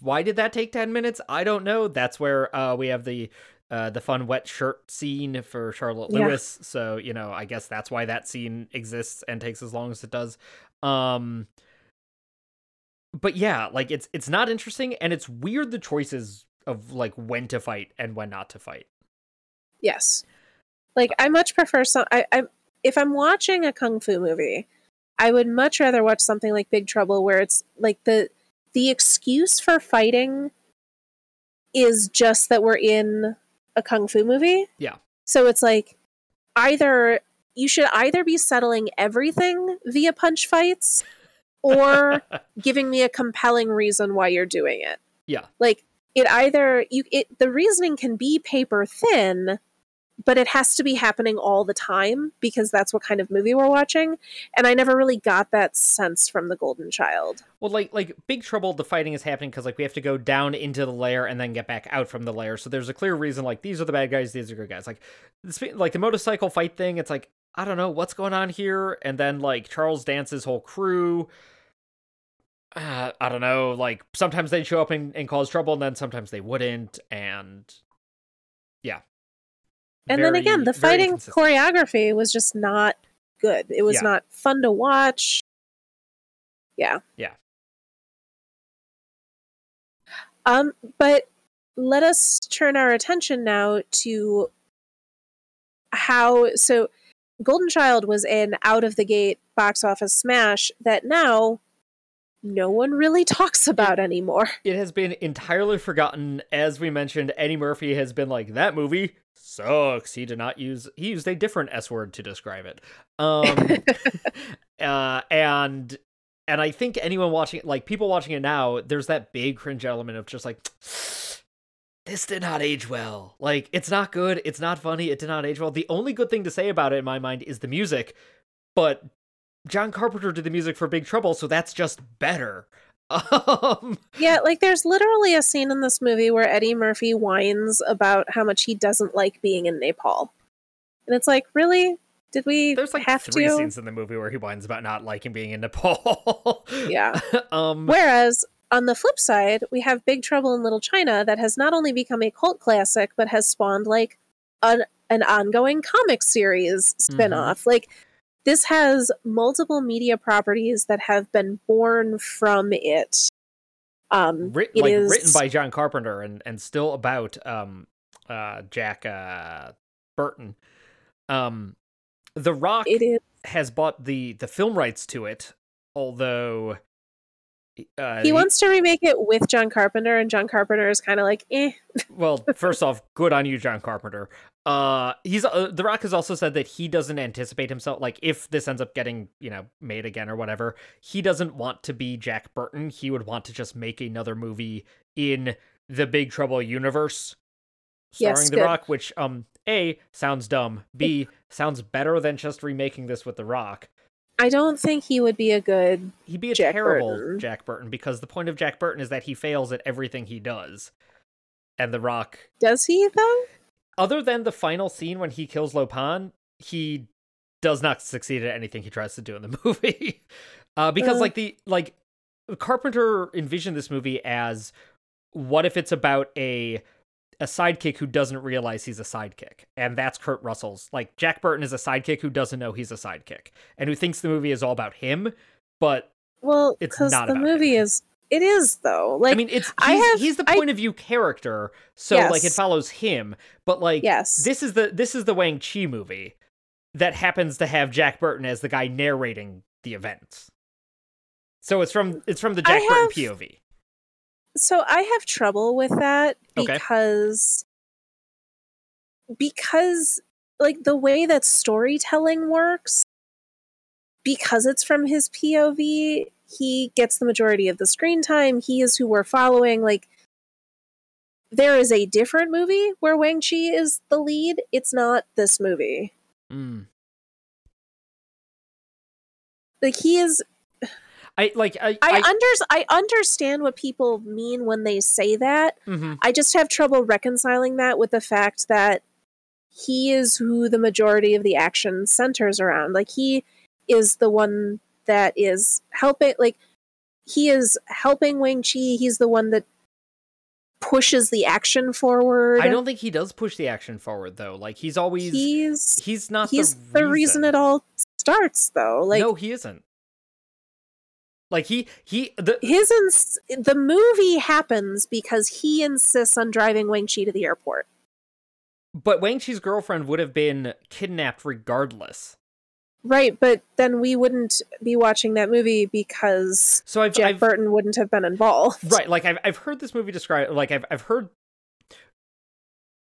why did that take 10 minutes? I don't know. That's where uh we have the uh the fun wet shirt scene for Charlotte Lewis. Yeah. So, you know, I guess that's why that scene exists and takes as long as it does. Um but yeah, like it's it's not interesting and it's weird the choices of like when to fight and when not to fight. Yes. Like I much prefer some I, I if I'm watching a kung fu movie, I would much rather watch something like Big Trouble where it's like the the excuse for fighting is just that we're in a kung fu movie. Yeah. So it's like either you should either be settling everything via punch fights or giving me a compelling reason why you're doing it. Yeah. Like it either you it the reasoning can be paper thin but it has to be happening all the time because that's what kind of movie we're watching. And i never really got that sense from the golden child. Well like like big trouble the fighting is happening because like we have to go down into the lair and then get back out from the lair. So there's a clear reason like these are the bad guys these are good guys. Like like the motorcycle fight thing it's like i don't know what's going on here. And then like charles dance's whole crew uh, I don't know, like sometimes they'd show up and, and cause trouble, and then sometimes they wouldn't, and. And very, then again, the fighting choreography was just not good. It was yeah. not fun to watch. Yeah. Yeah. Um, but let us turn our attention now to how so Golden Child was an out of the gate box office smash that now no one really talks about anymore. It has been entirely forgotten. As we mentioned, Eddie Murphy has been like, that movie sucks. He did not use, he used a different S word to describe it. Um, uh, and, and I think anyone watching like people watching it now, there's that big cringe element of just like, this did not age well. Like, it's not good. It's not funny. It did not age well. The only good thing to say about it in my mind is the music, but John Carpenter did the music for Big Trouble, so that's just better. Um, yeah, like there's literally a scene in this movie where Eddie Murphy whines about how much he doesn't like being in Nepal. And it's like, really? Did we there's like have three to? scenes in the movie where he whines about not liking being in Nepal. Yeah. um, Whereas on the flip side, we have Big Trouble in Little China that has not only become a cult classic, but has spawned like an, an ongoing comic series spin-off. Like this has multiple media properties that have been born from it. Um, writ- it like is- written by John Carpenter and and still about um uh Jack uh Burton. Um The Rock it is has bought the the film rights to it, although uh, he wants to remake it with John Carpenter, and John Carpenter is kind of like, eh. well, first off, good on you, John Carpenter. Uh, he's uh, The Rock has also said that he doesn't anticipate himself like if this ends up getting you know made again or whatever. He doesn't want to be Jack Burton. He would want to just make another movie in the Big Trouble universe, starring Yes, The good. Rock. Which um, a sounds dumb. B sounds better than just remaking this with The Rock. I don't think he would be a good. He'd be a Jack terrible Burton. Jack Burton because the point of Jack Burton is that he fails at everything he does. And The Rock, Does he though? Other than the final scene when he kills Lo Pan, he does not succeed at anything he tries to do in the movie. uh, because Uh. like the like Carpenter envisioned this movie as what if it's about a a sidekick who doesn't realize he's a sidekick. And that's Kurt Russell's. Like Jack Burton is a sidekick who doesn't know he's a sidekick and who thinks the movie is all about him, but Well, It's not the movie is. It is though. Like I mean, it's he's, I have- he's the I- point of view character, so like it follows him. But like yes, this is the this is the Wang Chi movie that happens to have Jack Burton as the guy narrating the events. So it's from it's from the I Jack Burton POV. so I have trouble with that Okay. because because like the way that storytelling works because it's from his POV, he gets the majority of the screen time. He is who we're following. Like there is a different movie where Wang Chi is the lead. It's not this movie. Mm. Like he is I like I, I, I, unders I understand what people mean when they say that. mhm. I just have trouble reconciling that with the fact that he is who the majority of the action centers around. Like he is the one that is helping like he is helping Wang Chi. He's the one that pushes the action forward. I don't think he does push the action forward though. Like he's always he's, he's not he's the the reason it all starts though. Like no, he isn't. Like he he the his ins- the movie happens because he insists on driving Wang Chi to the airport. but Wang Chi's girlfriend would have been kidnapped regardless. Right, but then we wouldn't be watching that movie because So I've, Jack I've Burton wouldn't have been involved. right like I've I've heard this movie described like I've I've heard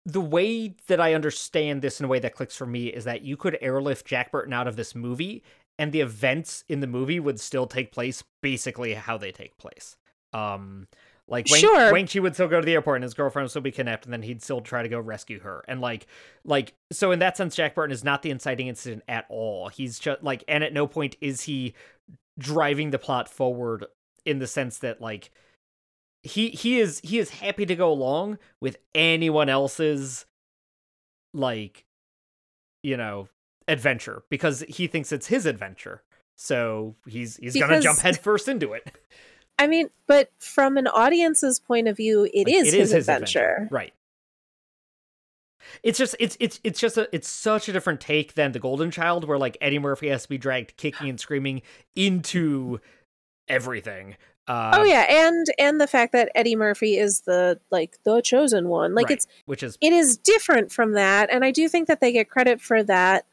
the way that I understand this in a way that clicks for me is that you could airlift Jack Burton out of this movie and the events in the movie would still take place basically how they take place. Um like Wang, Sure. Wang Chi would still go to the airport and his girlfriend would still be kidnapped and then he'd still try to go rescue her. And like like so in that sense Jack Burton is not the inciting incident at all. He's just like and at no point is he driving the plot forward in the sense that like he he is he is happy to go along with anyone else's like you know adventure because he thinks it's his adventure so he's he's gonna jump headfirst into it I mean, but from an audience's point of view, it Like, is his, adventure. right it's just it's it's it's just a it's such a different take than the golden child where like eddie murphy has to be dragged kicking and screaming into everything Uh, oh yeah, and and the fact that Eddie Murphy is the like the chosen one. Like right, it's which is it is different from that, and I do think that they get credit for that.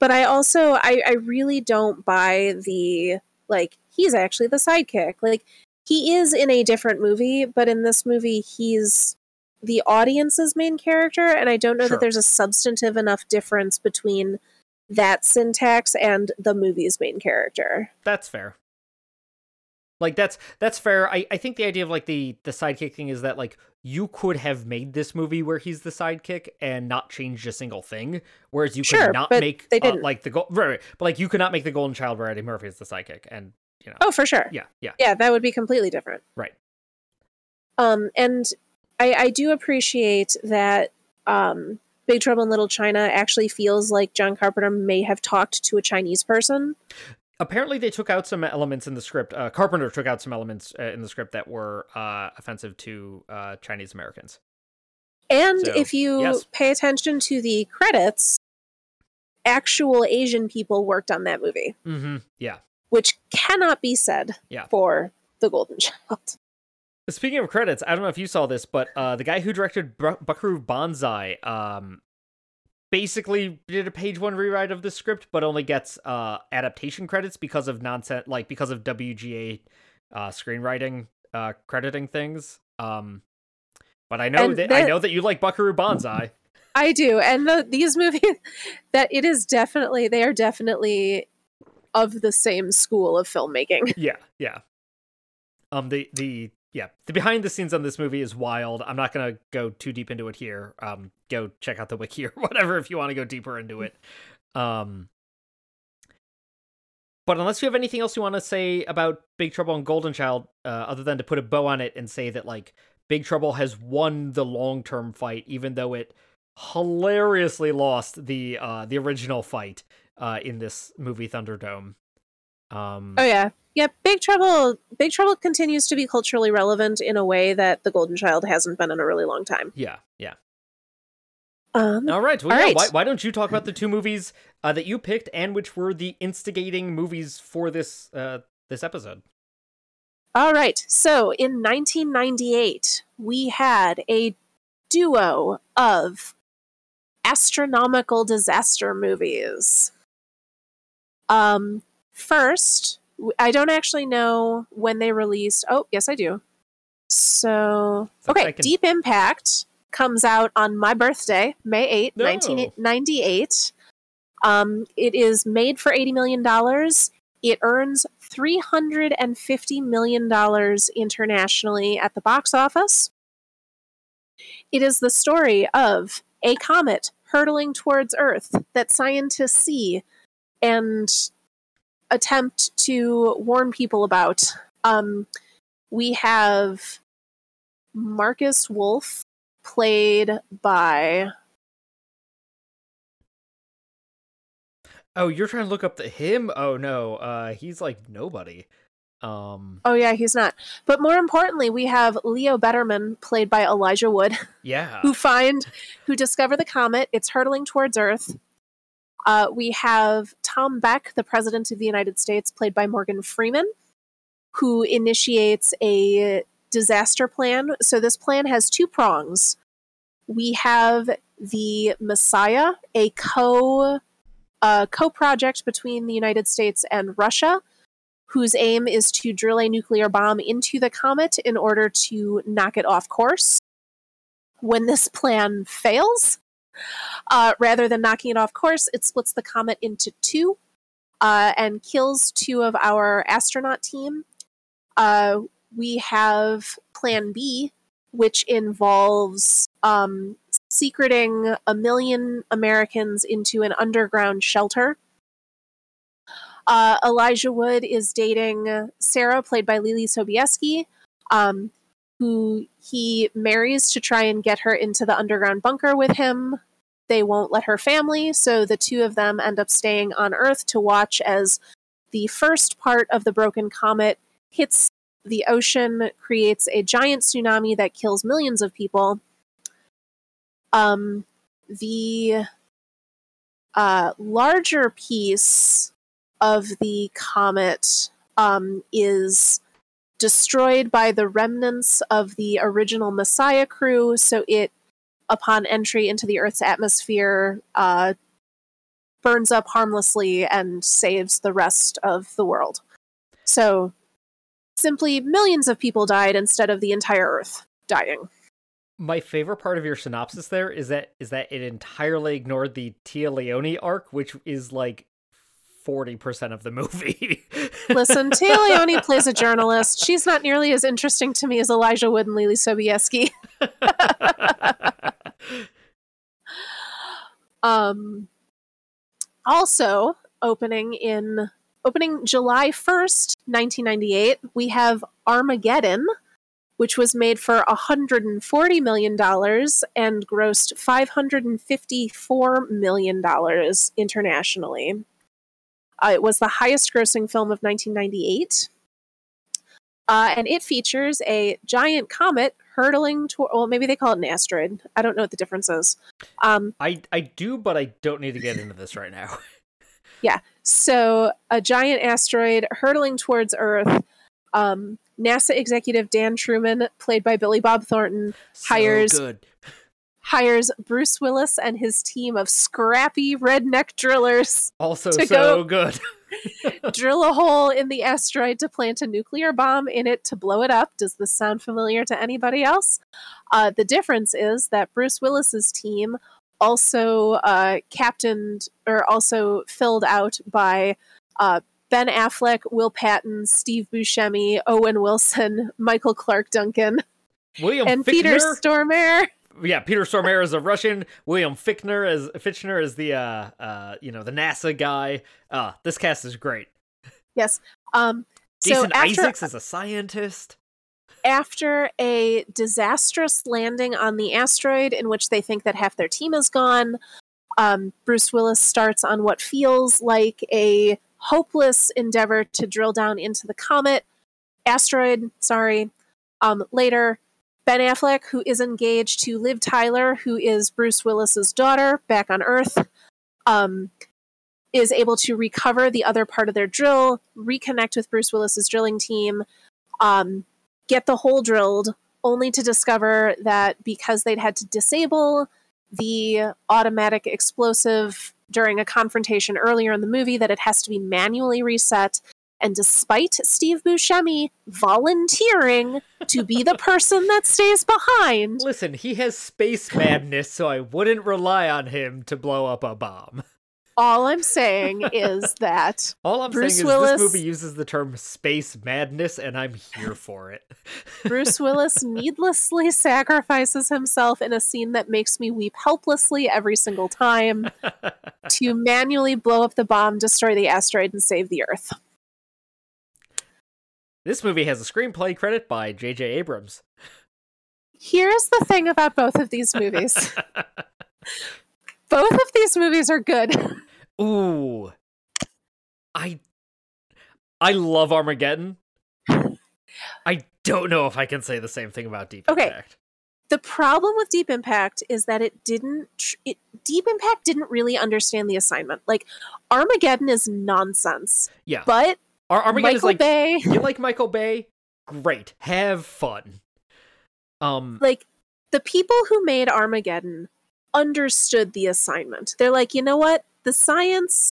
But I also I, I really don't buy the like he's actually the sidekick. Like he is in a different movie, but in this movie he's the audience's main character, and I don't know Sure. that there's a substantive enough difference between that syntax and the movie's main character. that's fair. Like that's that's fair. I, I think the idea of like the the sidekick thing is that like you could have made this movie where he's the sidekick and not changed a single thing, whereas you Sure, could not make they uh, didn't. like the gold right, right, but like you could not make the Golden Child where Eddie Murphy is the sidekick, and you know Oh, for sure. yeah yeah Yeah, that would be completely different. Right. Um, and I, I do appreciate that um, Big Trouble in Little China actually feels like John Carpenter may have talked to a Chinese person. apparently they took out some elements in the script. Uh, Carpenter took out some elements uh, in the script that were uh, offensive to uh, Chinese Americans. And So, if you yes. pay attention to the credits, actual Asian people worked on that movie, Mm-hmm. Yeah. Which cannot be said Yeah. for The Golden Child. Speaking of credits, I don't know if you saw this, but uh, the guy who directed Bu- Buckaroo Banzai um, basically did a page one rewrite of the script, but only gets uh, adaptation credits because of nonsense, like because of WGA uh, screenwriting uh, crediting things. Um, but I know And that I know that you like Buckaroo Banzai. I do. And the, these movies, that it is definitely, they are definitely of the same school of filmmaking. yeah, yeah. Um, the the yeah, the behind the scenes on this movie is wild. I'm not gonna go too deep into it here. Um, go check out the wiki or whatever if you want to go deeper into it. Um, but unless you have anything else you want to say about Big Trouble and Golden Child, uh, other than to put a bow on it and say that like Big Trouble has won the long term fight, even though it hilariously lost the uh the original fight uh in this movie Thunderdome. Um, Oh yeah. Yeah, Big Trouble Big Trouble continues to be culturally relevant in a way that The Golden Child hasn't been in a really long time. yeah, yeah. Um All right. Well, All yeah, right. Why, why don't you talk about the two movies uh, that you picked and which were the instigating movies for this uh, this episode? All right. So, in 1998, we had a duo of astronomical disaster movies. Um first, I don't actually know when they released. Oh, yes, I do. So, okay, can- Deep Impact comes out on my birthday, May 8, No. 1998. Um, it is made for $80 million. It earns $350 million internationally at the box office. It is the story of a comet hurtling towards Earth that scientists see and attempt to warn people about. Um, we have Marcus Wolf, played by Oh, you're trying to look up the him? Oh no, uh, he's like nobody. Um, oh yeah he's not but more importantly we have leo biederman played by elijah wood yeah, who find who discover the comet it's hurtling towards earth uh, we have tom beck the president of the united states played by morgan freeman who initiates a disaster plan so this plan has two prongs we have the messiah a co uh, co-project between the united states and russia whose aim is to drill a nuclear bomb into the comet in order to knock it off course. When this plan fails, uh, rather than knocking it off course, it splits the comet into two uh, and kills two of our astronaut team. Uh, we have Plan B, which involves um, secreting a million Americans into an underground shelter uh, Elijah Wood is dating Sarah, played by Leelee Sobieski, um, who he marries to try and get her into the underground bunker with him. They won't let her family, so the two of them end up staying on Earth to watch as the first part of the broken comet hits the ocean, creates a giant tsunami that kills millions of people. Um, the uh, larger piece of the comet um, is destroyed by the remnants of the original Messiah crew. So it, upon entry into the Earth's atmosphere, uh, burns up harmlessly and saves the rest of the world. So simply millions of people died instead of the entire Earth dying. My favorite part of your synopsis there is that is that it entirely ignored the Téa Leoni arc, which is like forty percent of the movie. Listen, Téa Leoni plays a journalist. She's not nearly as interesting to me as Elijah Wood and Leelee Sobieski. um, also opening in opening July first, nineteen ninety eight, we have Armageddon which was made for $140 million and grossed $554 million internationally. Uh, it was the highest grossing film of 1998. Uh, and it features a giant comet hurtling toward, well, maybe they call it an asteroid. I don't know what the difference is. Um, I, I do, but I don't need to get into this right now. yeah. So a giant asteroid hurtling towards Earth. Um, NASA executive Dan Truman, played by Billy Bob Thornton, so hires good. Hires Bruce Willis and his team of scrappy redneck drillers. Also so go good. drill a hole in the asteroid to plant a nuclear bomb in it to blow it up. Does this sound familiar to anybody else? Uh, the difference is that Bruce Willis's team also uh, captained or also filled out by uh, Ben Affleck, Will Patton, Steve Buscemi, Owen Wilson, Michael Clarke Duncan, William and Fichtner? Peter Stormare. Yeah, Peter Stormare is a Russian. William Fichtner as Fichtner is the uh uh you know the NASA guy. Uh this cast is great. Yes. Um Jason so after, Isaacs is a scientist. After a disastrous landing on the asteroid in which they think that half their team is gone, um, Bruce Willis starts on what feels like a hopeless endeavor to drill down into the comet asteroid. Sorry. Um, later, Ben Affleck, who is engaged to Liv Tyler, who is Bruce Willis's daughter, back on Earth, um, is able to recover the other part of their drill, reconnect with Bruce Willis's drilling team, um, get the hole drilled, only to discover that because they'd had to disable the automatic explosive during a confrontation earlier in the movie that it has to be manually reset. And despite Steve Buscemi volunteering to be the person that stays behind. Listen, he has space madness, so I wouldn't rely on him to blow up a bomb. All I'm saying is that all I'm Bruce saying is Willis, this movie uses the term space madness, and I'm here for it. Bruce Willis needlessly sacrifices himself in a scene that makes me weep helplessly every single time to manually blow up the bomb, destroy the asteroid, and save the Earth. This movie has a screenplay credit by J.J. Abrams. Here's the thing about both of these movies. both of these movies are good. Ooh. I I love Armageddon. I don't know if I can say the same thing about Deep okay. Impact. The problem with Deep Impact is that it didn't it Deep Impact didn't really understand the assignment. Like Armageddon is nonsense. Yeah. But Ar- Armageddon Michael is like Bay, you like Michael Bay? Great. Have fun. Um like the people who made Armageddon understood the assignment. They're like, "You know what? the science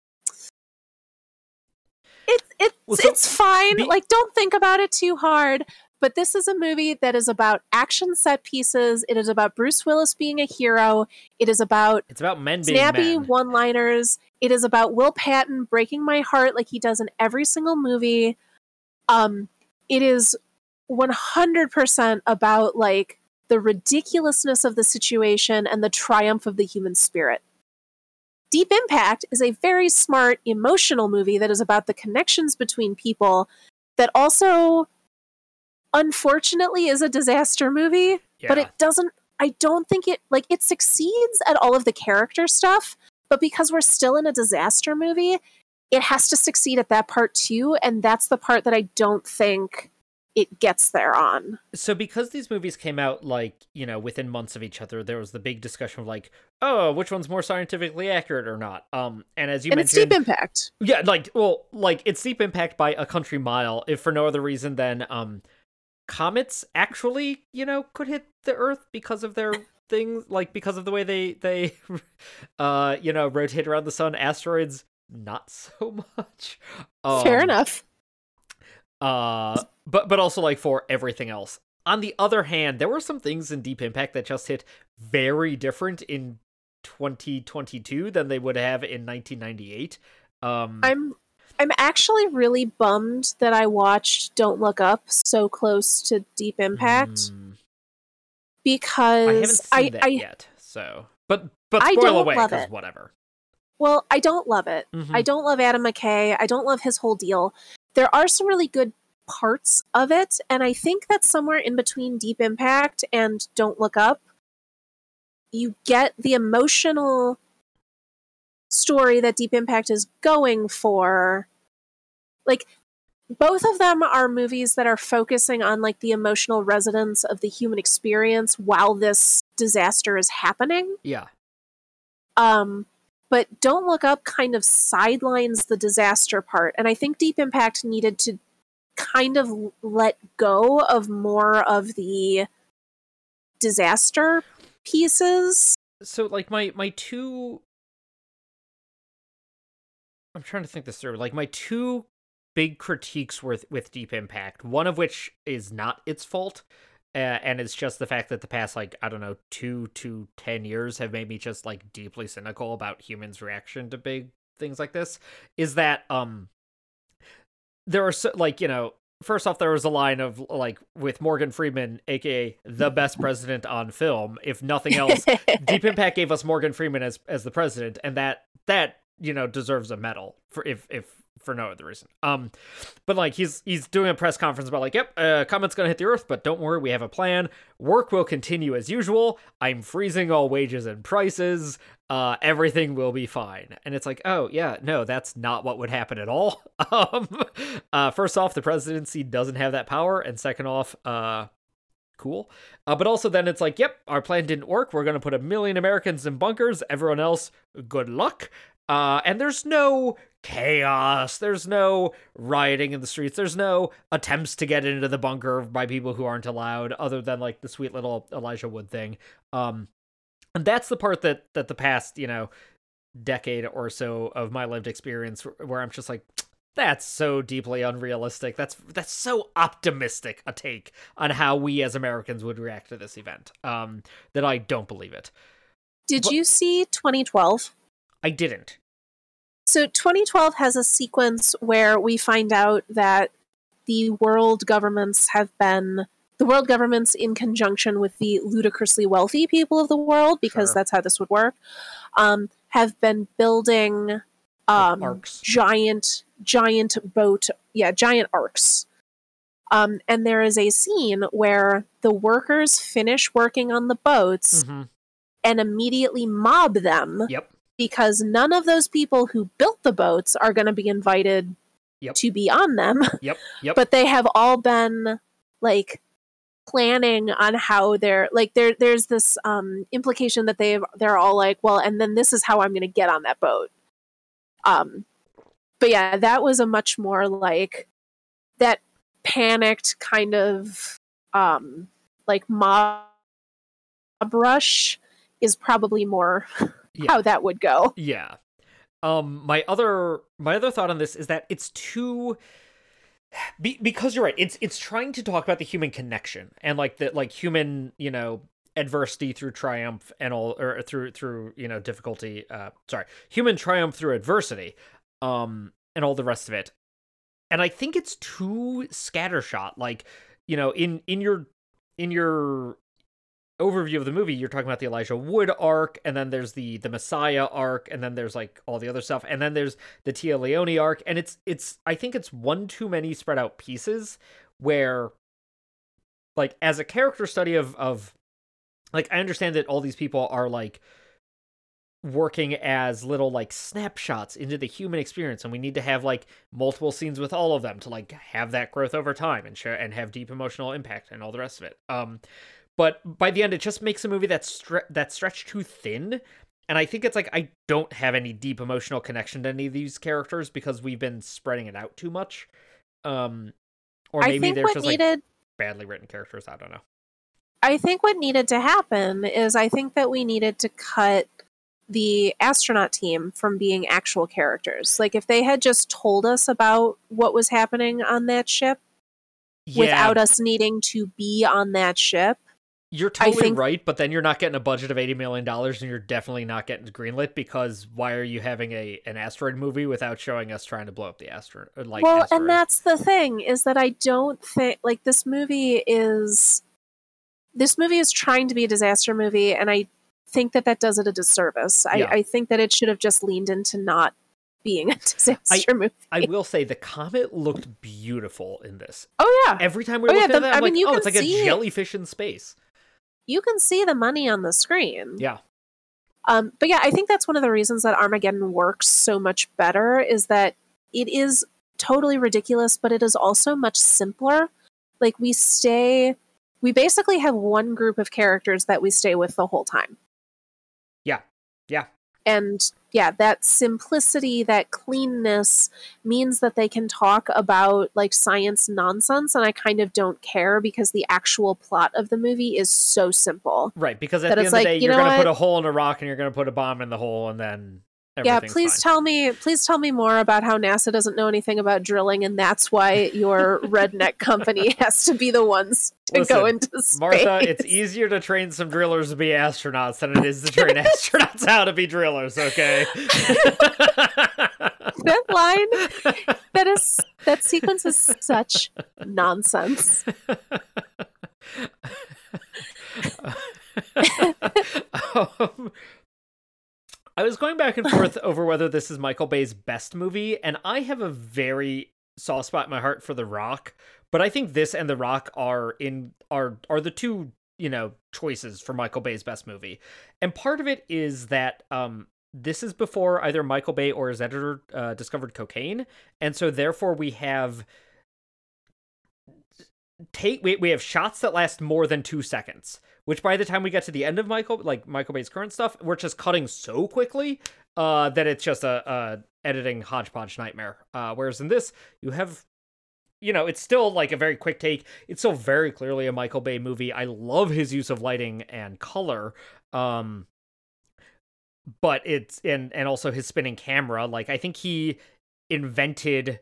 it's it's well, so it's fine. Be- like don't think about it too hard. But this is a movie that is about action set pieces. It is about Bruce Willis being a hero. It is about it's about men snappy one-liners. It is about Will Patton breaking my heart like he does in every single movie. Um, it is 100% about like the ridiculousness of the situation and the triumph of the human spirit. Deep Impact is a very smart, emotional movie that is about the connections between people that also, unfortunately, is a disaster movie, yeah. but it doesn't, I don't think it, like, it succeeds at all of the character stuff, but because we're still in a disaster movie, it has to succeed at that part too, and that's the part that I don't think it gets there on. So because these movies came out like, you know, within months of each other, there was the big discussion of like, oh, which one's more scientifically accurate or not. Um and as you and mentioned it's deep impact. Yeah, like well, like it's deep impact by a country mile, if for no other reason than um comets actually, you know, could hit the earth because of their things like because of the way they they uh you know rotate around the sun. Asteroids not so much. Um, Fair enough. uh but but also like for everything else. On the other hand there were some things in deep impact that just hit very different in 2022 than they would have in 1998 um I'm I'm actually really bummed that I watched Don't Look Up so close to Deep Impact mm, because i haven't seen I, that I yet so but but I spoil don't away love because it. whatever well, I don't love it. Mhm. I don't love Adam McKay. I don't love his whole deal. There are some really good parts of it, and I think that somewhere in between Deep Impact and Don't Look Up, you get the emotional story that Deep Impact is going for. Like, both of them are movies that are focusing on like the emotional resonance of the human experience while this disaster is happening. Yeah. Um but don't look up kind of sidelines the disaster part. And i think deep impact needed to kind of let go of more of the disaster pieces. So like my my two i'm trying to think this through like my two big critiques with with deep impact one of which is not its fault uh, and it's just the fact that the past like i don't know two to ten years have made me just like deeply cynical about humans reaction to big things like this is that um there are so like you know first off there was a line of like with morgan freeman aka the best president on film if nothing else Deep Impact gave us Morgan Freeman as as the president, and that that you know deserves a medal for if if for no other reason. Um, but like he's he's doing a press conference about like, yep, uh, comet's gonna hit the Earth, but don't worry, we have a plan. Work will continue as usual. I'm freezing all wages and prices. Uh, everything will be fine. And it's like, oh yeah, no, that's not what would happen at all. Um, uh, first off, the presidency doesn't have that power, and second off, uh, cool. Uh, but also then it's like, yep, our plan didn't work. We're gonna put a million Americans in bunkers. Everyone else, good luck. Uh, and there's no chaos. There's no rioting in the streets. There's no attempts to get into the bunker by people who aren't allowed, other than like the sweet little Elijah Wood thing. Um, and that's the part that that the past, you know, decade or so of my lived experience, where I'm just like, that's so deeply unrealistic. That's that's so optimistic a take on how we as Americans would react to this event. Um, that I don't believe it. did What- you see 2012 I didn't. So 2012 has a sequence where we find out that the world governments have been the world governments in conjunction with the ludicrously wealthy people of the world because Sure. that's how this would work um, have been building um, giant giant boat yeah giant arks um, and there is a scene where the workers finish working on the boats hmm and immediately mob them Yep. Because none of those people who built the boats are going to be invited Yep. to be on them Yep. Yep. but they have all been like planning on how they're like there there's this um implication that they they're all like well and then this is how I'm going to get on that boat um but yeah that was a much more like that panicked kind of um like mob rush is probably more Yeah. how that would go Yeah. Um my other my other thought on this is that it's too be, because you're right. It's it's trying to talk about the human connection and like the like human, you know, adversity through triumph and all or through through, you know, difficulty uh sorry, human triumph through adversity um and all the rest of it. And I think it's too scattershot like, you know, in in your in your overview of the movie, you're talking about the Elijah Wood arc, and then there's the the Messiah arc, and then there's like all the other stuff, and then there's the Téa Leoni arc, and it's it's I think it's one too many spread out pieces where like as a character study of of like I understand that all these people are like working as little like snapshots into the human experience and we need to have like multiple scenes with all of them to like have that growth over time and share and have deep emotional impact and all the rest of it. Um but by the end it just makes a movie that's stre- that's stretched too thin and i think it's like i don't have any deep emotional connection to any of these characters because we've been spreading it out too much um or maybe they're just needed like badly written characters i don't know I think what needed to happen is I think that we needed to cut the astronaut team from being actual characters. Like if they had just told us about what was happening on that ship yeah without us needing to be on that ship. You're totally think- right, but then you're not getting a budget of eighty million dollars, and you're definitely not getting greenlit because why are you having a an asteroid movie without showing us trying to blow up the uh, asteroid? Like, well, asteroid? and that's the thing is that I don't think like this movie is this movie is trying to be a disaster movie, and I think that that does it a disservice. I, Yeah. I think that it should have just leaned into not being a disaster movie. I will say the comet looked beautiful in this. oh yeah, Every time we Oh, looked yeah, at the- that, I I'm mean, like, you oh, it's like a jellyfish in space. You can see the money on the screen. Yeah, Um, but yeah, I think that's one of the reasons that Armageddon works so much better is that it is totally ridiculous, but it is also much simpler. Like we stay, we basically have one group of characters that we stay with the whole time. Yeah. Yeah. And yeah, that simplicity, that cleanness means that they can talk about like science nonsense, and I kind of don't care because the actual plot of the movie is so simple. right. Because at That the end it's of the like, day, you you're gonna put a hole in a rock and you're gonna put a bomb in the hole, and then yeah please fine. tell me please tell me more about how nasa doesn't know anything about drilling and that's why your redneck company has to be the ones to go into space Martha, it's easier to train some drillers to be astronauts than it is to train astronauts how to be drillers, okay? that line that is that sequence is such nonsense um, I was going back and forth over whether this is Michael Bay's best movie, and I have a very soft spot in my heart for The Rock, but I think this and The Rock are in are are the two you know choices for Michael Bay's best movie, and part of it is that um this is before either Michael Bay or his editor uh, discovered cocaine, and so therefore we have take we, we have shots that last more than two seconds which by the time we get to the end of michael like michael bay's current stuff we're just cutting so quickly uh that it's just a, a editing hodgepodge nightmare. Uh whereas in this you have you know it's still like a very quick take. It's still very clearly a michael bay movie. I love his use of lighting and color um but it's and and also his spinning camera. Like i think he invented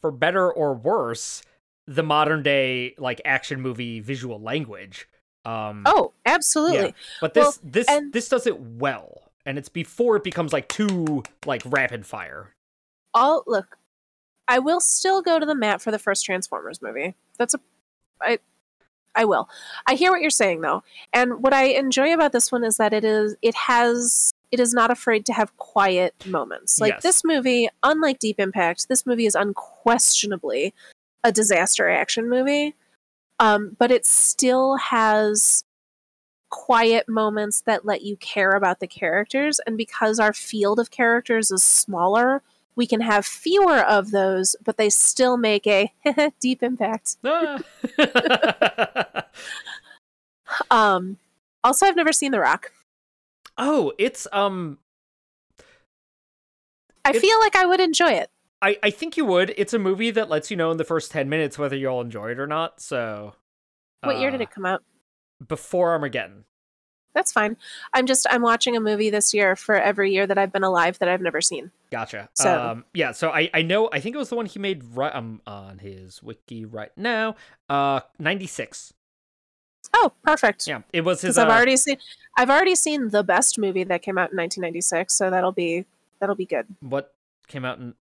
for better or worse the modern day like action movie visual language um oh absolutely. yeah. but this Well, this and- this does it well and it's before it becomes like too like rapid fire. All look i will still go to the mat for the first transformers movie. That's a i i will. I hear what you're saying though and what i enjoy about this one is that it is it has it is not afraid to have quiet moments. Like Yes. this movie unlike deep impact this movie is unquestionably a disaster action movie um, but it still has quiet moments that let you care about the characters and because our field of characters is smaller we can have fewer of those but they still make a deep impact. Ah. um also i've never seen the rock. Oh it's um i It's- feel like i would enjoy it I, I think you would. It's a movie that lets you know in the first 10 minutes whether you'll enjoy it or not. So, what year did uh, it come out Before Armageddon. that's fine i'm just i'm watching a movie this year for every year that i've been alive that i've never seen Gotcha. So- um, yeah. So I, I know. I think it was the one he made right um, on his wiki right now. Uh, ninety six. oh perfect Yeah, it was his. i've uh, already seen i've already seen the best movie that came out in 1996 so that'll be that'll be good what came out in.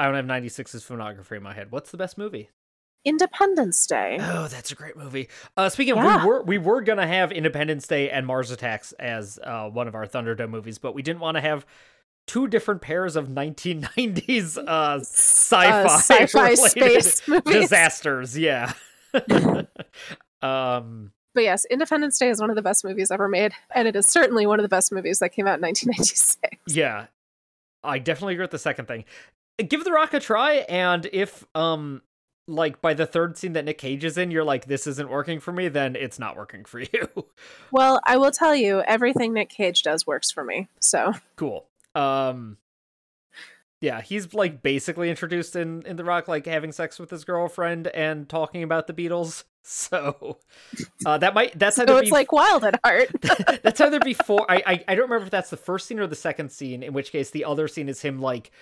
I don't have 96's filmography in my head. What's the best movie? independence day Oh, that's a great movie. Uh, speaking of, Yeah. we were we were gonna have Independence Day and Mars Attacks as uh, one of our Thunderdome movies, but we didn't want to have two different pairs of 1990s uh, sci-fi, uh, sci-fi related space movies disasters. Yeah. um, but yes, Independence Day is one of the best movies ever made, and it is certainly one of the best movies that came out in 1996. Yeah, I definitely agree with the second thing. Give The Rock a try, and if um like by the third scene that Nick Cage is in, you're like, this isn't working for me, then it's not working for you. Well, I will tell you, everything Nick Cage does works for me. So cool. Um yeah, he's like basically introduced in in The Rock, like having sex with his girlfriend and talking about the Beatles. So uh, that might that's so it's be, like Wild at Heart. that's either before I, I I don't remember if that's the first scene or the second scene. In which case, the other scene is him like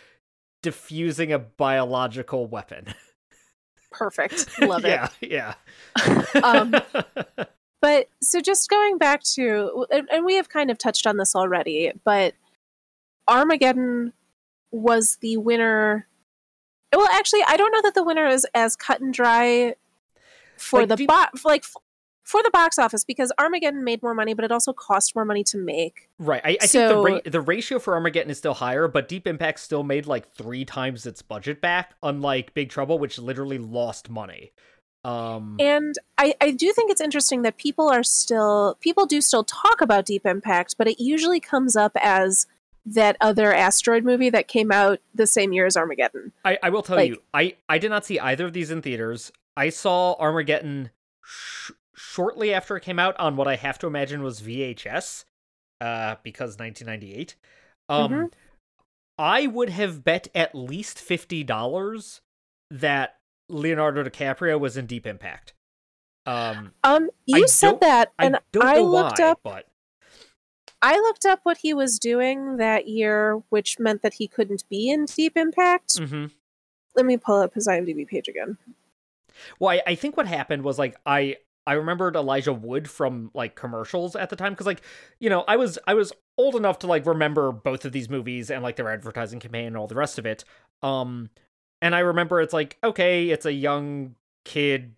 diffusing a biological weapon. Perfect. Love it. yeah, yeah. Um, But so just going back to, and, and we have kind of touched on this already, but Armageddon was the winner. Well, actually, I don't know that the winner is as cut and dry for Like, the bot. like for the box office, because Armageddon made more money, but it also cost more money to make. right. I, I So- think the ra- the ratio for Armageddon is still higher, but Deep Impact still made like three times its budget back, unlike Big Trouble, which literally lost money. Um, And I, I do think it's interesting that people are still people do still talk about Deep Impact, but it usually comes up as that other asteroid movie that came out the same year as Armageddon. I, I will tell Like- you, I, I did not see either of these in theaters. I saw Armageddon shortly after it came out on what I have to imagine was VHS, uh, because 1998. Um, Mhm. I would have bet at least fifty dollars that Leonardo DiCaprio was in Deep Impact. Um, Um, you I said that, I and don't I, looked why, up. but I looked up what he was doing that year, which meant that he couldn't be in Deep Impact. mhm. Let me pull up his IMDb page again. Well, I, I think what happened was like I I remembered Elijah Wood from like commercials at the time because like you know I was I was old enough to like remember both of these movies and like their advertising campaign and all the rest of it. Um, and I remember it's like okay, it's a young kid,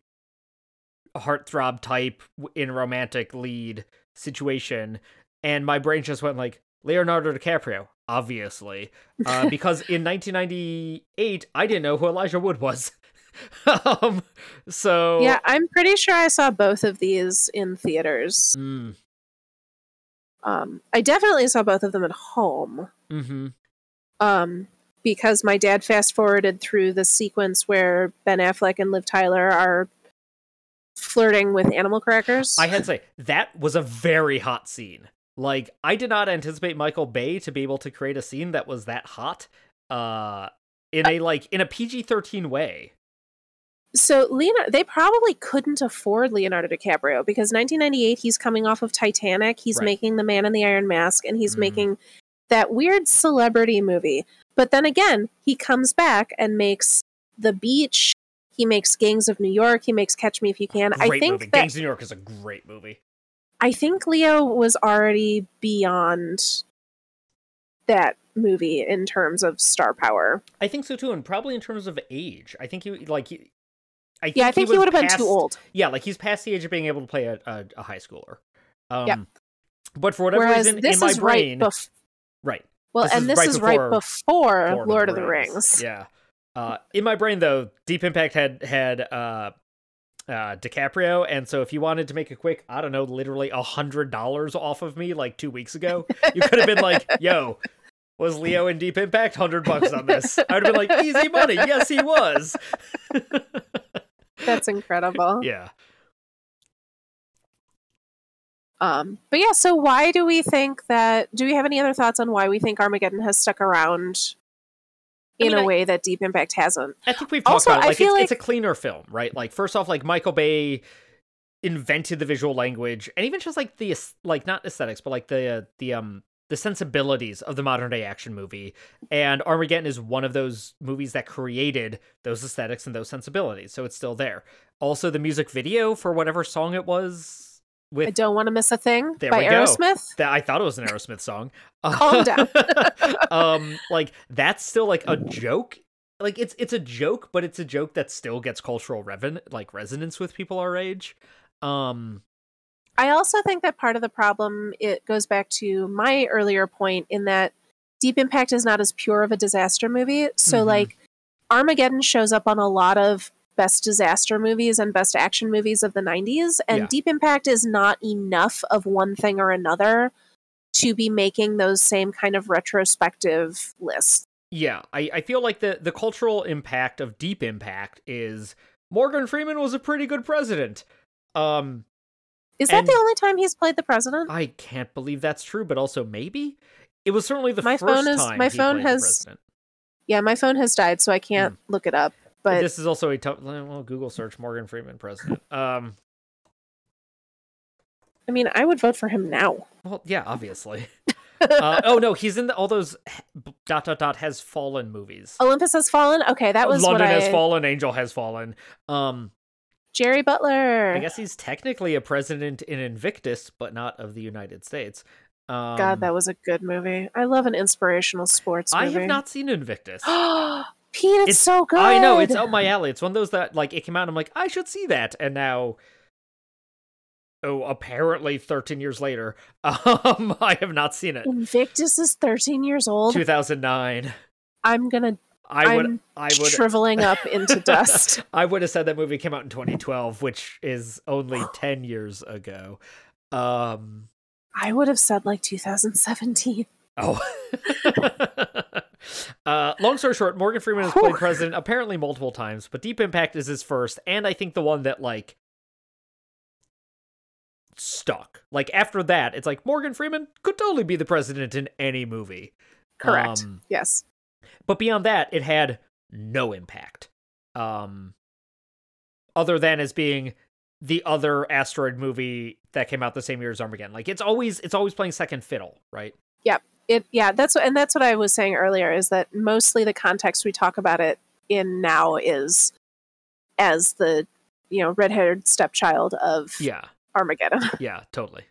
heartthrob type in romantic lead situation, and my brain just went like Leonardo DiCaprio, obviously, uh, because in 1998 I didn't know who Elijah Wood was. um, so Yeah, I'm pretty sure I saw both of these in theaters. Mm, Um, I definitely saw both of them at home. hmm um, because my dad fast forwarded through the sequence where Ben Affleck and Liv Tyler are flirting with animal crackers. I had to say that was a very hot scene. Like I did not anticipate Michael Bay to be able to create a scene that was that hot, uh, in a like in a PG thirteen way. So Leonardo, they probably couldn't afford Leonardo DiCaprio because 1998 he's coming off of Titanic, he's Right. making The Man in the Iron Mask, and he's Mhm. making that weird celebrity movie. But then again, he comes back and makes The Beach. He makes Gangs of New York. He makes Catch Me If You Can. Great I think movie. that Gangs of New York is a great movie. I think Leo was already beyond that movie in terms of star power. I think so too, and probably in terms of age. I think he like he. I think Yeah, I think he, was would have been too old. Yeah, like he's past the age of being able to play a, a, a high schooler. Um, Yeah. But for whatever Whereas reason, in my is brain, right before. right, Well, this and is this right is right before before Lord, of the Rings. Yeah. Uh, in my brain though, Deep Impact had had uh, uh, DiCaprio, and so if you wanted to make a quick, I don't know, literally a hundred dollars off of me like two weeks ago, you could have been like, "Yo, was Leo in Deep Impact? Hundred bucks on this." I would have been like, "Easy money." Yes, he was. That's incredible. yeah. Um, but yeah, so why do we think that? Do we have any other thoughts on why we think Armageddon has stuck around I in mean, a I- way that Deep Impact hasn't? I think we've talked Also, about it. I Like, feel it's, it's a cleaner film, right? Like, first off, like Michael Bay invented the visual language, and even just like the like not aesthetics, but like the the um the sensibilities of the modern day action movie. And Armageddon is one of those movies that created those aesthetics and those sensibilities, so it's still there. Also, the music video for whatever song it was With, I don't want to miss a thing There by we go. Aerosmith. that I thought it was an Aerosmith song. Calm down. um, like that's still like a joke. Like it's it's a joke, but it's a joke that still gets cultural reven- like resonance with people our age. Um, I also think that part of the problem it goes back to my earlier point in that Deep Impact is not as pure of a disaster movie. So Mhm. like Armageddon shows up on a lot of best disaster movies and best action movies of the 90s and Yeah. Deep Impact is not enough of one thing or another to be making those same kind of retrospective lists. Yeah, I, I feel like the, the cultural impact of Deep Impact is Morgan Freeman was a pretty good president. Um, Is that And- the only time he's played the president? I can't believe that's true, but also maybe it was certainly the My first phone is- time my phone has- president. Yeah, my phone has died, so I can't look it up. But this is also a tough. Well, Google search Morgan Freeman president. Um, I mean, I would vote for him now. well, yeah, obviously. uh, oh no, he's in the, all those dot dot dot has fallen movies. Olympus has fallen. Okay, that was London has fallen, Angel has fallen. Um, Jerry Butler. I guess he's technically a president in Invictus, but not of the United States. Um, God, that was a good movie. I love an inspirational sports I have not seen Invictus. Pete, it's, It's- so good. I know it's up my alley. It's one of those that like it came out. and I'm like, I should see that, and now, oh, apparently, 13 years later, um, I have not seen it. Invictus is 13 years old. 2009. I'm gonna. I would. I'm I would. shriveling up into dust. I would have said that movie came out in 2012, which is only 10 years ago. Um. I would have said like 2017. Oh. uh, long story short, Morgan Freeman has played president apparently multiple times, but Deep Impact is his first, and I think the one that like stuck. Like after that, it's like Morgan Freeman could totally be the president in any movie. Correct. Um, yes. But beyond that, it had no impact. Um, other than as being the other asteroid movie that came out the same year as Armageddon. Like it's always it's always playing second fiddle, right? It. Yeah. That's what. And that's what I was saying earlier. Is that mostly the context we talk about it in now is as the you know red-haired stepchild of Yeah, Armageddon. yeah, totally.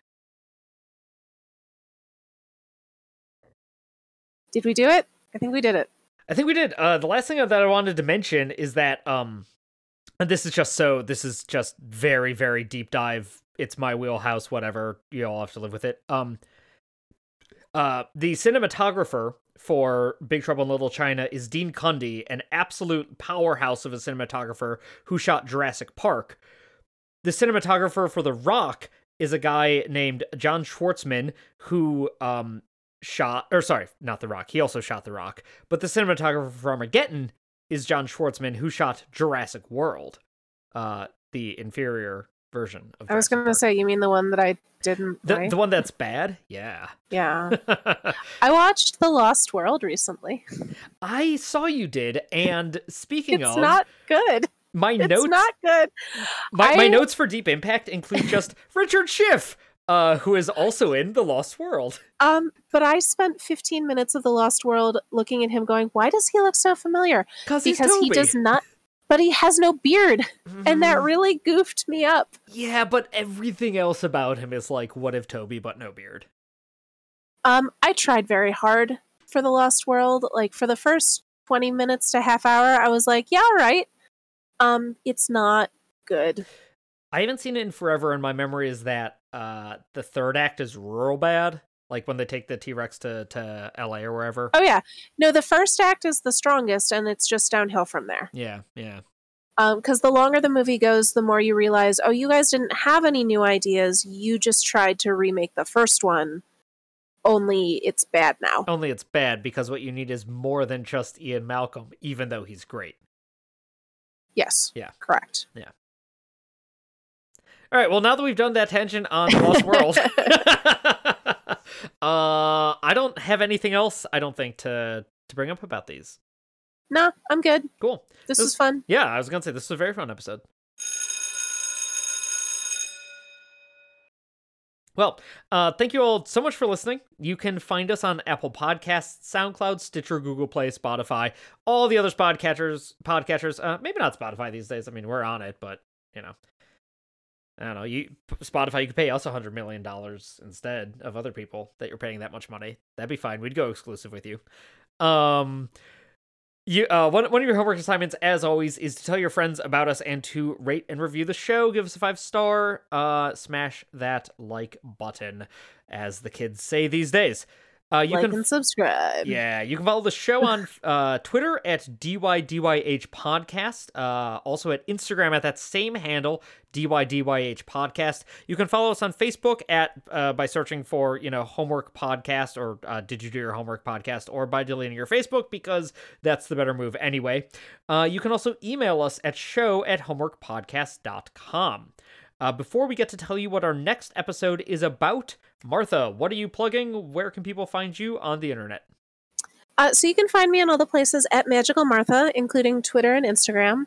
Did we do it? I think we did it. I think we did. Uh, the last thing that I wanted to mention is that, um, and this is just so, this is just very, very deep dive. It's my wheelhouse, whatever. You all have to live with it. Um, uh, the cinematographer for Big Trouble in Little China is Dean Cundey, an absolute powerhouse of a cinematographer who shot Jurassic Park. The cinematographer for The Rock is a guy named John Schwartzman who um shot or sorry, not The Rock. He also shot The Rock. But the cinematographer for Armageddon is John Schwartzman who shot Jurassic World. Uh the inferior version of I was Jurassic going to say, you mean the one that I didn't the, like? the one that's bad? Yeah. yeah. I watched The Lost World recently. I saw you did, and speaking It's of it's not good. my It's notes not good. my, my notes for Deep Impact include just Richard Schiff, uh, who is also in The Lost World. Um, but I spent 15 minutes of The Lost World looking at him going, why does he look so familiar? Because he does not, but he has no beard. And that Mm, really goofed me up. Yeah, but everything else about him is like, what if Toby but no beard? Um, I tried very hard for The Lost World. Like for the first 20 minutes to half hour, I was like, yeah, all right. Um, it's not good. I haven't seen it in forever, and my memory is that uh, the third act is real bad. Like when they take the T Rex to, to LA or wherever. Oh yeah. No, the first act is the strongest and it's just downhill from there. Yeah, yeah. because the longer the movie goes, the more you realize, oh, you guys didn't have any new ideas. You just tried to remake the first one, only it's bad now. Only it's bad because what you need is more than just Ian Malcolm, even though he's great. Yes. Yeah. Correct. All right. Well, now that we've done that tangent on The Lost World, uh, I don't have anything else. I don't think to to bring up about these. No, I'm good. Cool. This This- was fun. Yeah, I was gonna say this is a very fun episode. Well, uh, thank you all so much for listening. You can find us on Apple Podcasts, SoundCloud, Stitcher, Google Play, Spotify, all the other podcatchers. Podcatchers, uh, maybe not Spotify these days. I mean, we're on it, but you know, I don't know. You Spotify, you could pay us a hundred million dollars instead of other people that you're paying that much money. That'd be fine. We'd go exclusive with you. Um, you, uh, one, one of your homework assignments, as always, is to tell your friends about us and to rate and review the show. Give us a five star. Uh, smash that like button, as the kids say these days. Uh, you like can and subscribe. yeah, you can follow the show on uh, Twitter at DYDYH Podcast. Uh, also at Instagram at that same handle, DYDYH Podcast. You can follow us on Facebook at uh, by searching for you know Homework Podcast or uh, Did You Do Your Homework Podcast, or by deleting your Facebook because that's the better move anyway. Uh, you can also email us at show at homeworkpodcast.com. Uh, before we get to tell you what our next episode is about, Martha, what are you plugging? Where can people find you on the internet? Uh, so you can find me on all the places at Magical Martha, including Twitter and Instagram.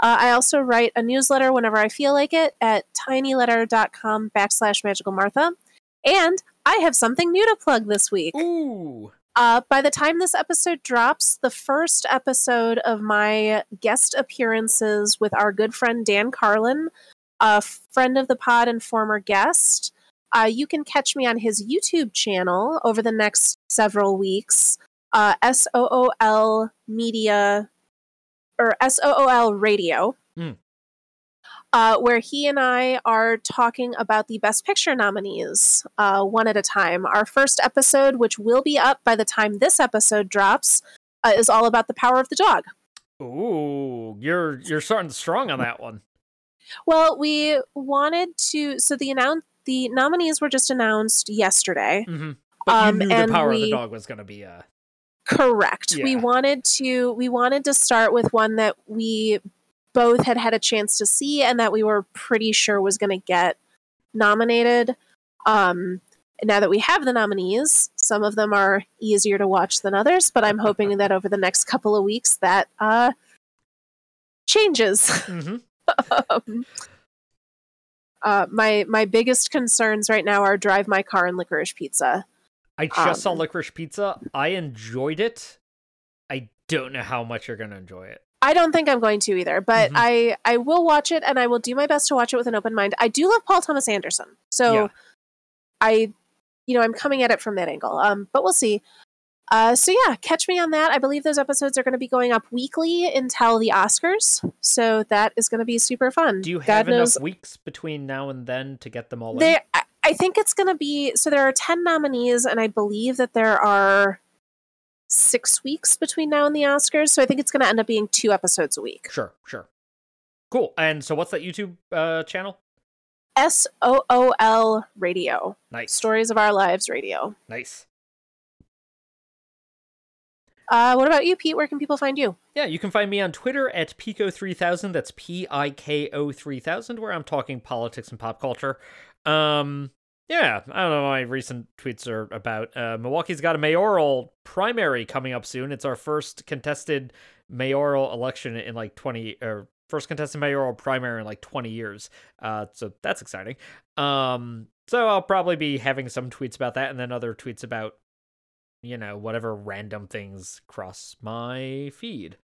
Uh, I also write a newsletter whenever I feel like it at tinyletter.com backslash magical Martha. And I have something new to plug this week. Ooh. Uh, by the time this episode drops, the first episode of my guest appearances with our good friend Dan Carlin, a friend of the pod and former guest, uh, you can catch me on his YouTube channel over the next several weeks. Uh, S O O L Media or S O O L Radio, Mm. uh, where he and I are talking about the Best Picture nominees uh, one at a time. Our first episode, which will be up by the time this episode drops, uh, is all about the power of the dog. Ooh, you're you're starting strong on that one. Well, we wanted to. So the announce the nominees were just announced yesterday. hmm But Um, you knew the power of the dog was going to be uh Correct. We wanted to we wanted to start with one that we both had had a chance to see and that we were pretty sure was going to get nominated. Um now that we have the nominees, some of them are easier to watch than others, but I'm hoping that over the next couple of weeks that uh changes. mhm. um, uh, my my biggest concerns right now are drive my car and licorice pizza. I just saw Um, Licorice Pizza. I enjoyed it. I don't know how much you're going to enjoy it. I don't think I'm going to either, but Mhm. I I will watch it and I will do my best to watch it with an open mind. I do love Paul Thomas Anderson, so Yeah. I, you know, I'm coming at it from that angle. Um, but we'll see. Uh, so yeah, catch me on that. I believe those episodes are going to be going up weekly until the Oscars, so that is going to be super fun. Do you have God have knows enough weeks between now and then to get them all in? There, I, I think it's going to be so. There are ten nominees, and I believe that there are six weeks between now and the Oscars. So I think it's going to end up being two episodes a week. Sure, sure. Cool. And so what's that YouTube uh channel? S O O L Radio, Nice. Stories of Our Lives Radio. Nice. Uh, what about you, Pete? Where can people find you? Yeah, you can find me on Twitter at Piko3000. That's P I K O 3000, where I'm talking politics and pop culture. Um, yeah, I don't know my recent tweets are about. Uh, Milwaukee's got a mayoral primary coming up soon. It's our first contested mayoral election in like 20 or first contested mayoral primary in like 20 years. Uh, so that's exciting. Um, so I'll probably be having some tweets about that and then other tweets about you know, whatever random things cross my feed.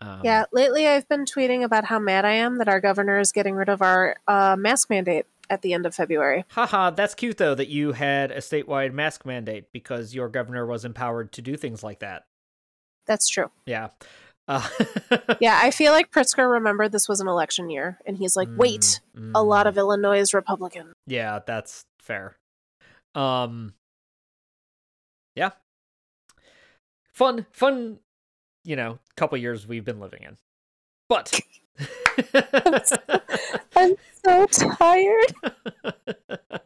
Um, yeah, lately I've been tweeting about how mad I am that our governor is getting rid of our uh, mask mandate at the end of February. Haha, that's cute though that you had a statewide mask mandate because your governor was empowered to do things like that. That's true. Yeah. Uh, Yeah, I feel like Pritzker remembered this was an election year, and he's like, "Wait, mm, a lot mm. of Illinois is Republican." Yeah, that's fair. Um Yeah. Fun fun, you know, couple years we've been living in. But I'm so tired.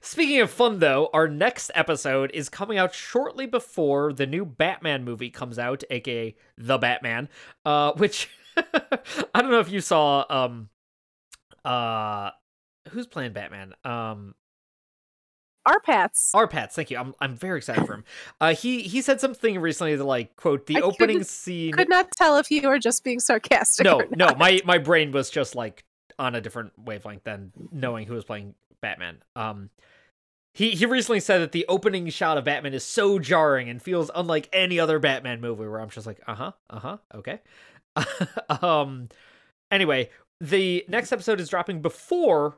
Speaking of fun, though, our next episode is coming out shortly before the new Batman movie comes out, aka The Batman. Uh, which I don't know if you saw. Um, uh, who's playing Batman? Um, Our Pats. RPattz. Thank you. I'm I'm very excited for him. Uh, he he said something recently that like quote the I opening scene. Could not tell if you were just being sarcastic. no no my my brain was just like on a different wavelength than knowing who was playing batman um he he recently said that the opening shot of batman is so jarring and feels unlike any other batman movie where i'm just like uh-huh uh-huh okay um anyway the next episode is dropping before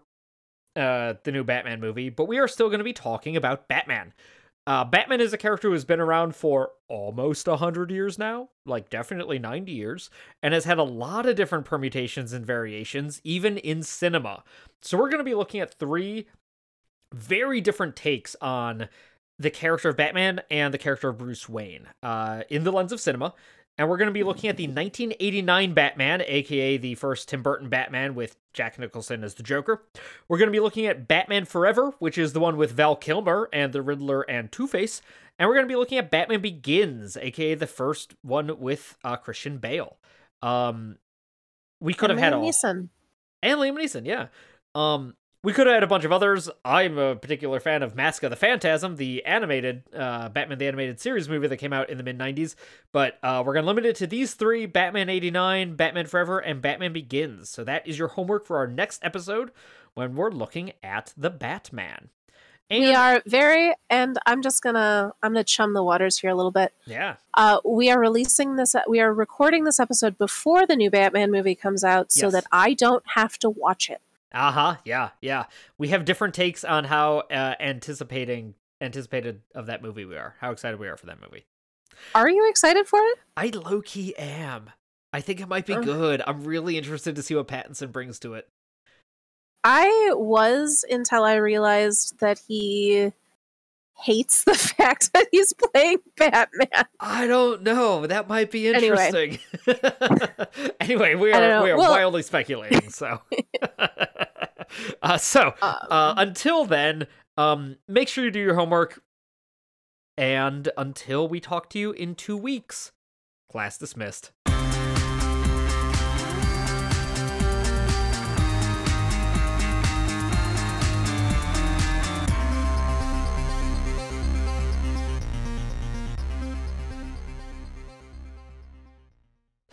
uh the new batman movie but we are still going to be talking about batman uh, Batman is a character who has been around for almost 100 years now, like definitely 90 years, and has had a lot of different permutations and variations, even in cinema. So, we're going to be looking at three very different takes on the character of Batman and the character of Bruce Wayne uh, in the lens of cinema. And we're going to be looking at the 1989 Batman, aka the first Tim Burton Batman with Jack Nicholson as the Joker. We're going to be looking at Batman Forever, which is the one with Val Kilmer and the Riddler and Two Face. And we're going to be looking at Batman Begins, aka the first one with uh, Christian Bale. Um, we could And have had Liam all Neeson. and Liam Neeson, yeah. Um, we could have had a bunch of others. I'm a particular fan of Mask of the Phantasm, the animated uh, Batman the Animated Series movie that came out in the mid 90s. But uh, we're going to limit it to these three Batman 89, Batman Forever, and Batman Begins. So that is your homework for our next episode when we're looking at the Batman. And, We are very, and I'm just gonna, I'm gonna chum the waters here a little bit. Yeah. Uh, we are releasing this, we are recording this episode before the new Batman movie comes out, so Yes. that I don't have to watch it. Uh huh. Yeah. Yeah. We have different takes on how uh, anticipating anticipated of that movie we are. How excited we are for that movie. Are you excited for it? I low key am. I think it might be good. I'm really interested to see what Pattinson brings to it. I was until I realized that he hates the fact that he's playing Batman. I don't know. That might be interesting. Anyway, we are we are Well- wildly speculating. So, uh, so Um, uh, until then, um, make sure you do your homework. And until we talk to you in two weeks, class dismissed.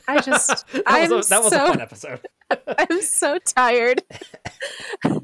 I just, that I'm was a, that was so, a fun episode. I'm so tired.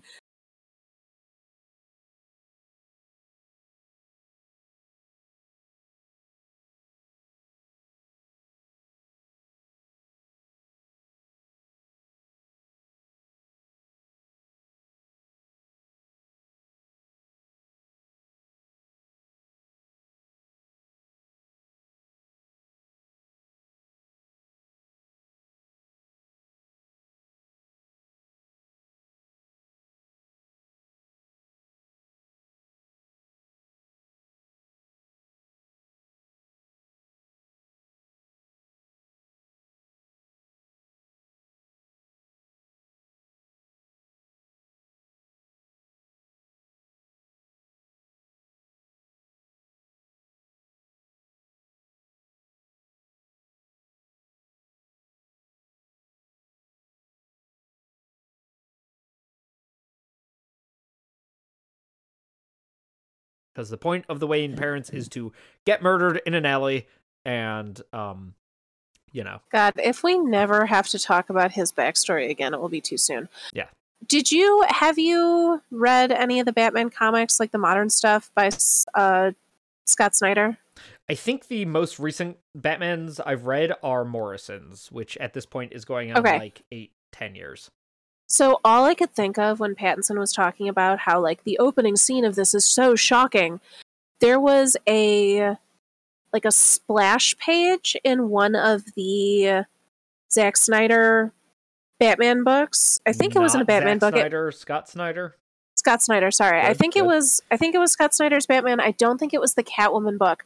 because the point of the Wayne parents is to get murdered in an alley and um you know God, if we never have to talk about his backstory again, it will be too soon. Yeah. Did you have you read any of the Batman comics, like the modern stuff by uh, Scott Snyder? i think the most recent batmans i've read are morrison's which at this point is going on Okay. like eight ten years So all I could think of when Pattinson was talking about how like the opening scene of this is so shocking, there was a like a splash page in one of the Zack Snyder Batman books. I think it was in a Batman Zack book. It- Snyder, Scott Snyder. Scott Snyder, sorry. I Good, think it was I think it was Scott Snyder's Batman. I don't think it was the Catwoman book.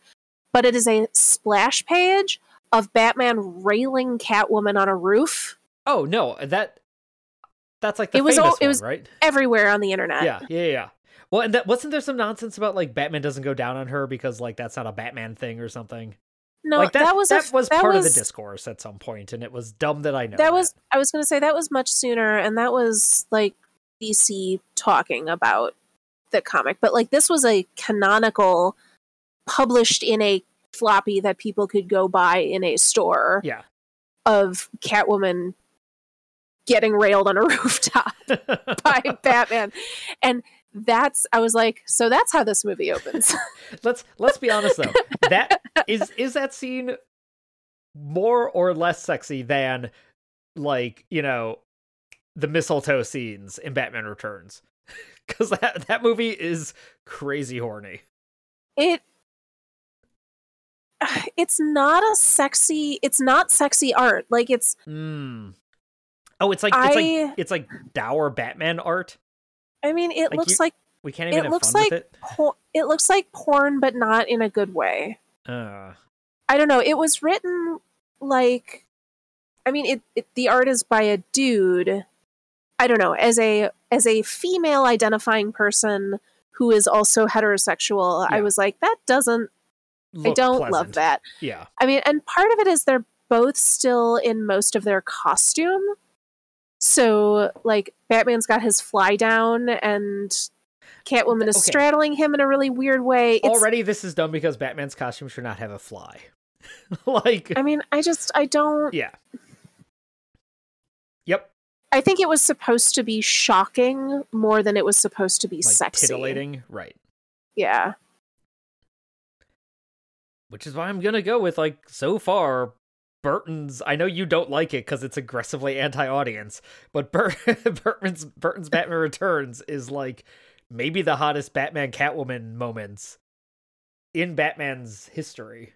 But it is a splash page of Batman railing Catwoman on a roof Oh no, that that's like the It was famous all- it one, was- right? everywhere on the internet. Yeah, yeah, yeah. Well, and that wasn't there some nonsense about like Batman doesn't go down on her because like that's not a Batman thing or something. No, like that, that, was that f- was that part was, of the discourse at some point, and it was dumb that I know that was I was going to say that was much sooner and that was like DC talking about the comic. But like this was a canonical published in a floppy that people could go buy in a store yeah. of Catwoman getting railed on a rooftop by Batman. And that's I was like, so that's how this movie opens. let's let's be honest though. That is is that scene more or less sexy than like, you know, the mistletoe scenes in Batman Returns. Cuz that that movie is crazy horny. it it's not a sexy it's not sexy art. Like it's Mm. Oh, it's like it's like it's like dour Batman art. I mean it Like looks you- like We can't even It have looks fun like with it. por- it looks like porn, but not in a good way. Uh, I don't know. It was written like, I mean, it, it the art is by a dude. I don't know. As a as a female identifying person who is also heterosexual, I was like, that doesn't. I don't love that. Yeah. I mean, and part of it is they're both still in most of their costume. So, like, Batman's got his fly down, and Catwoman is Okay. straddling him in a really weird way. It's, Already, this is dumb because Batman's costume should not have a fly. like, I mean, I just, I don't. yeah. Yep. I think it was supposed to be shocking more than it was supposed to be Like sexy. titillating. Right. Yeah. Which is why I'm gonna go with like so far. Burton's. I know you don't like it because it's aggressively anti-audience, but Bur- Burton's Burton's Batman Returns is like maybe the hottest Batman Catwoman moments in Batman's history.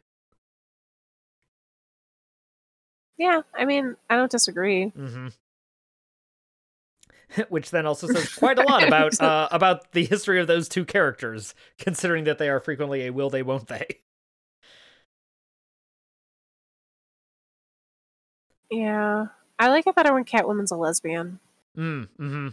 Yeah. I mean, I don't disagree. hmm Which then also says quite a lot about uh, about the history of those two characters, considering that they are frequently a will they won't they. Yeah. I like it better when Catwoman's a lesbian. Mm, hmm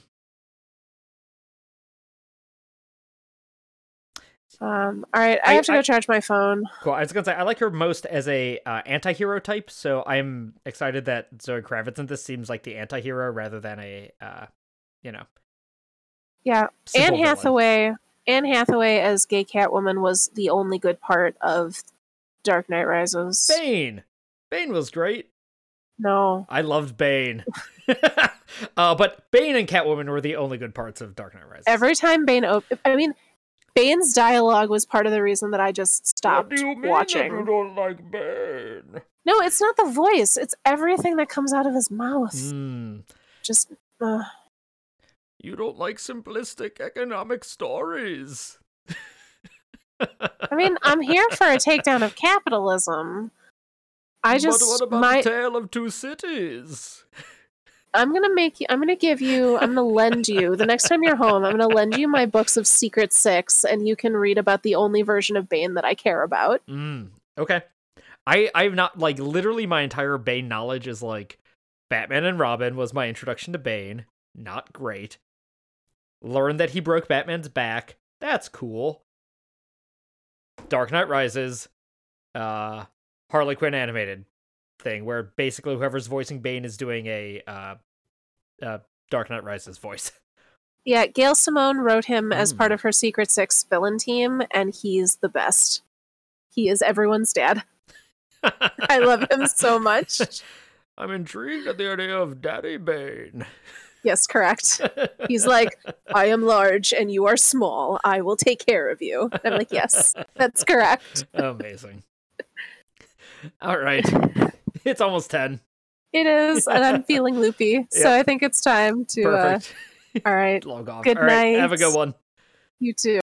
Um, all right, I, I- have to go I- charge my phone. Cool. I was gonna say I like her most as a uh, anti-hero type, so I'm excited that Zoe Kravitz in this seems like the anti-hero rather than a, uh, you know, Yeah, Anne. Hathaway. Anne Hathaway as gay Catwoman was the only good part of Dark Knight Rises. Bane. Bane was great. No, I loved Bane. uh, but Bane and Catwoman were the only good parts of Dark Knight Rises. every time Bane op- I mean, Bane's dialogue was part of the reason that I just stopped watching. You don't like Bane? No, it's not the voice; it's everything that comes out of his mouth. Mm, Just, uh, you don't like simplistic economic stories. I mean, I'm here for a takedown of capitalism. I just but what about my the tale of two cities? I'm gonna make you. I'm gonna give you. I'm gonna lend you the next time you're home. I'm gonna lend you my books of Secret Six, and you can read about the only version of Bane that I care about. Mm, okay. I I've not like literally my entire Bane knowledge is like Batman and Robin was my introduction to Bane. Not great. Learned that he broke Batman's back. That's cool. Dark Knight Rises, uh, Harley Quinn animated thing where basically whoever's voicing Bane is doing a uh, uh, Dark Knight Rises voice. Yeah, Gail Simone wrote him as Mm. part of her Secret Six villain team, and he's the best. He is everyone's dad. I love him so much. I'm intrigued at the idea of Daddy Bane. Yes, correct. He's like, I am large and you are small. I will take care of you. And I'm like, yes, that's correct. Amazing. All right. It's almost 10. It is, and I'm feeling loopy, so. I think it's time to. Uh, all right, Log off. Good All right. Have a good one. you too.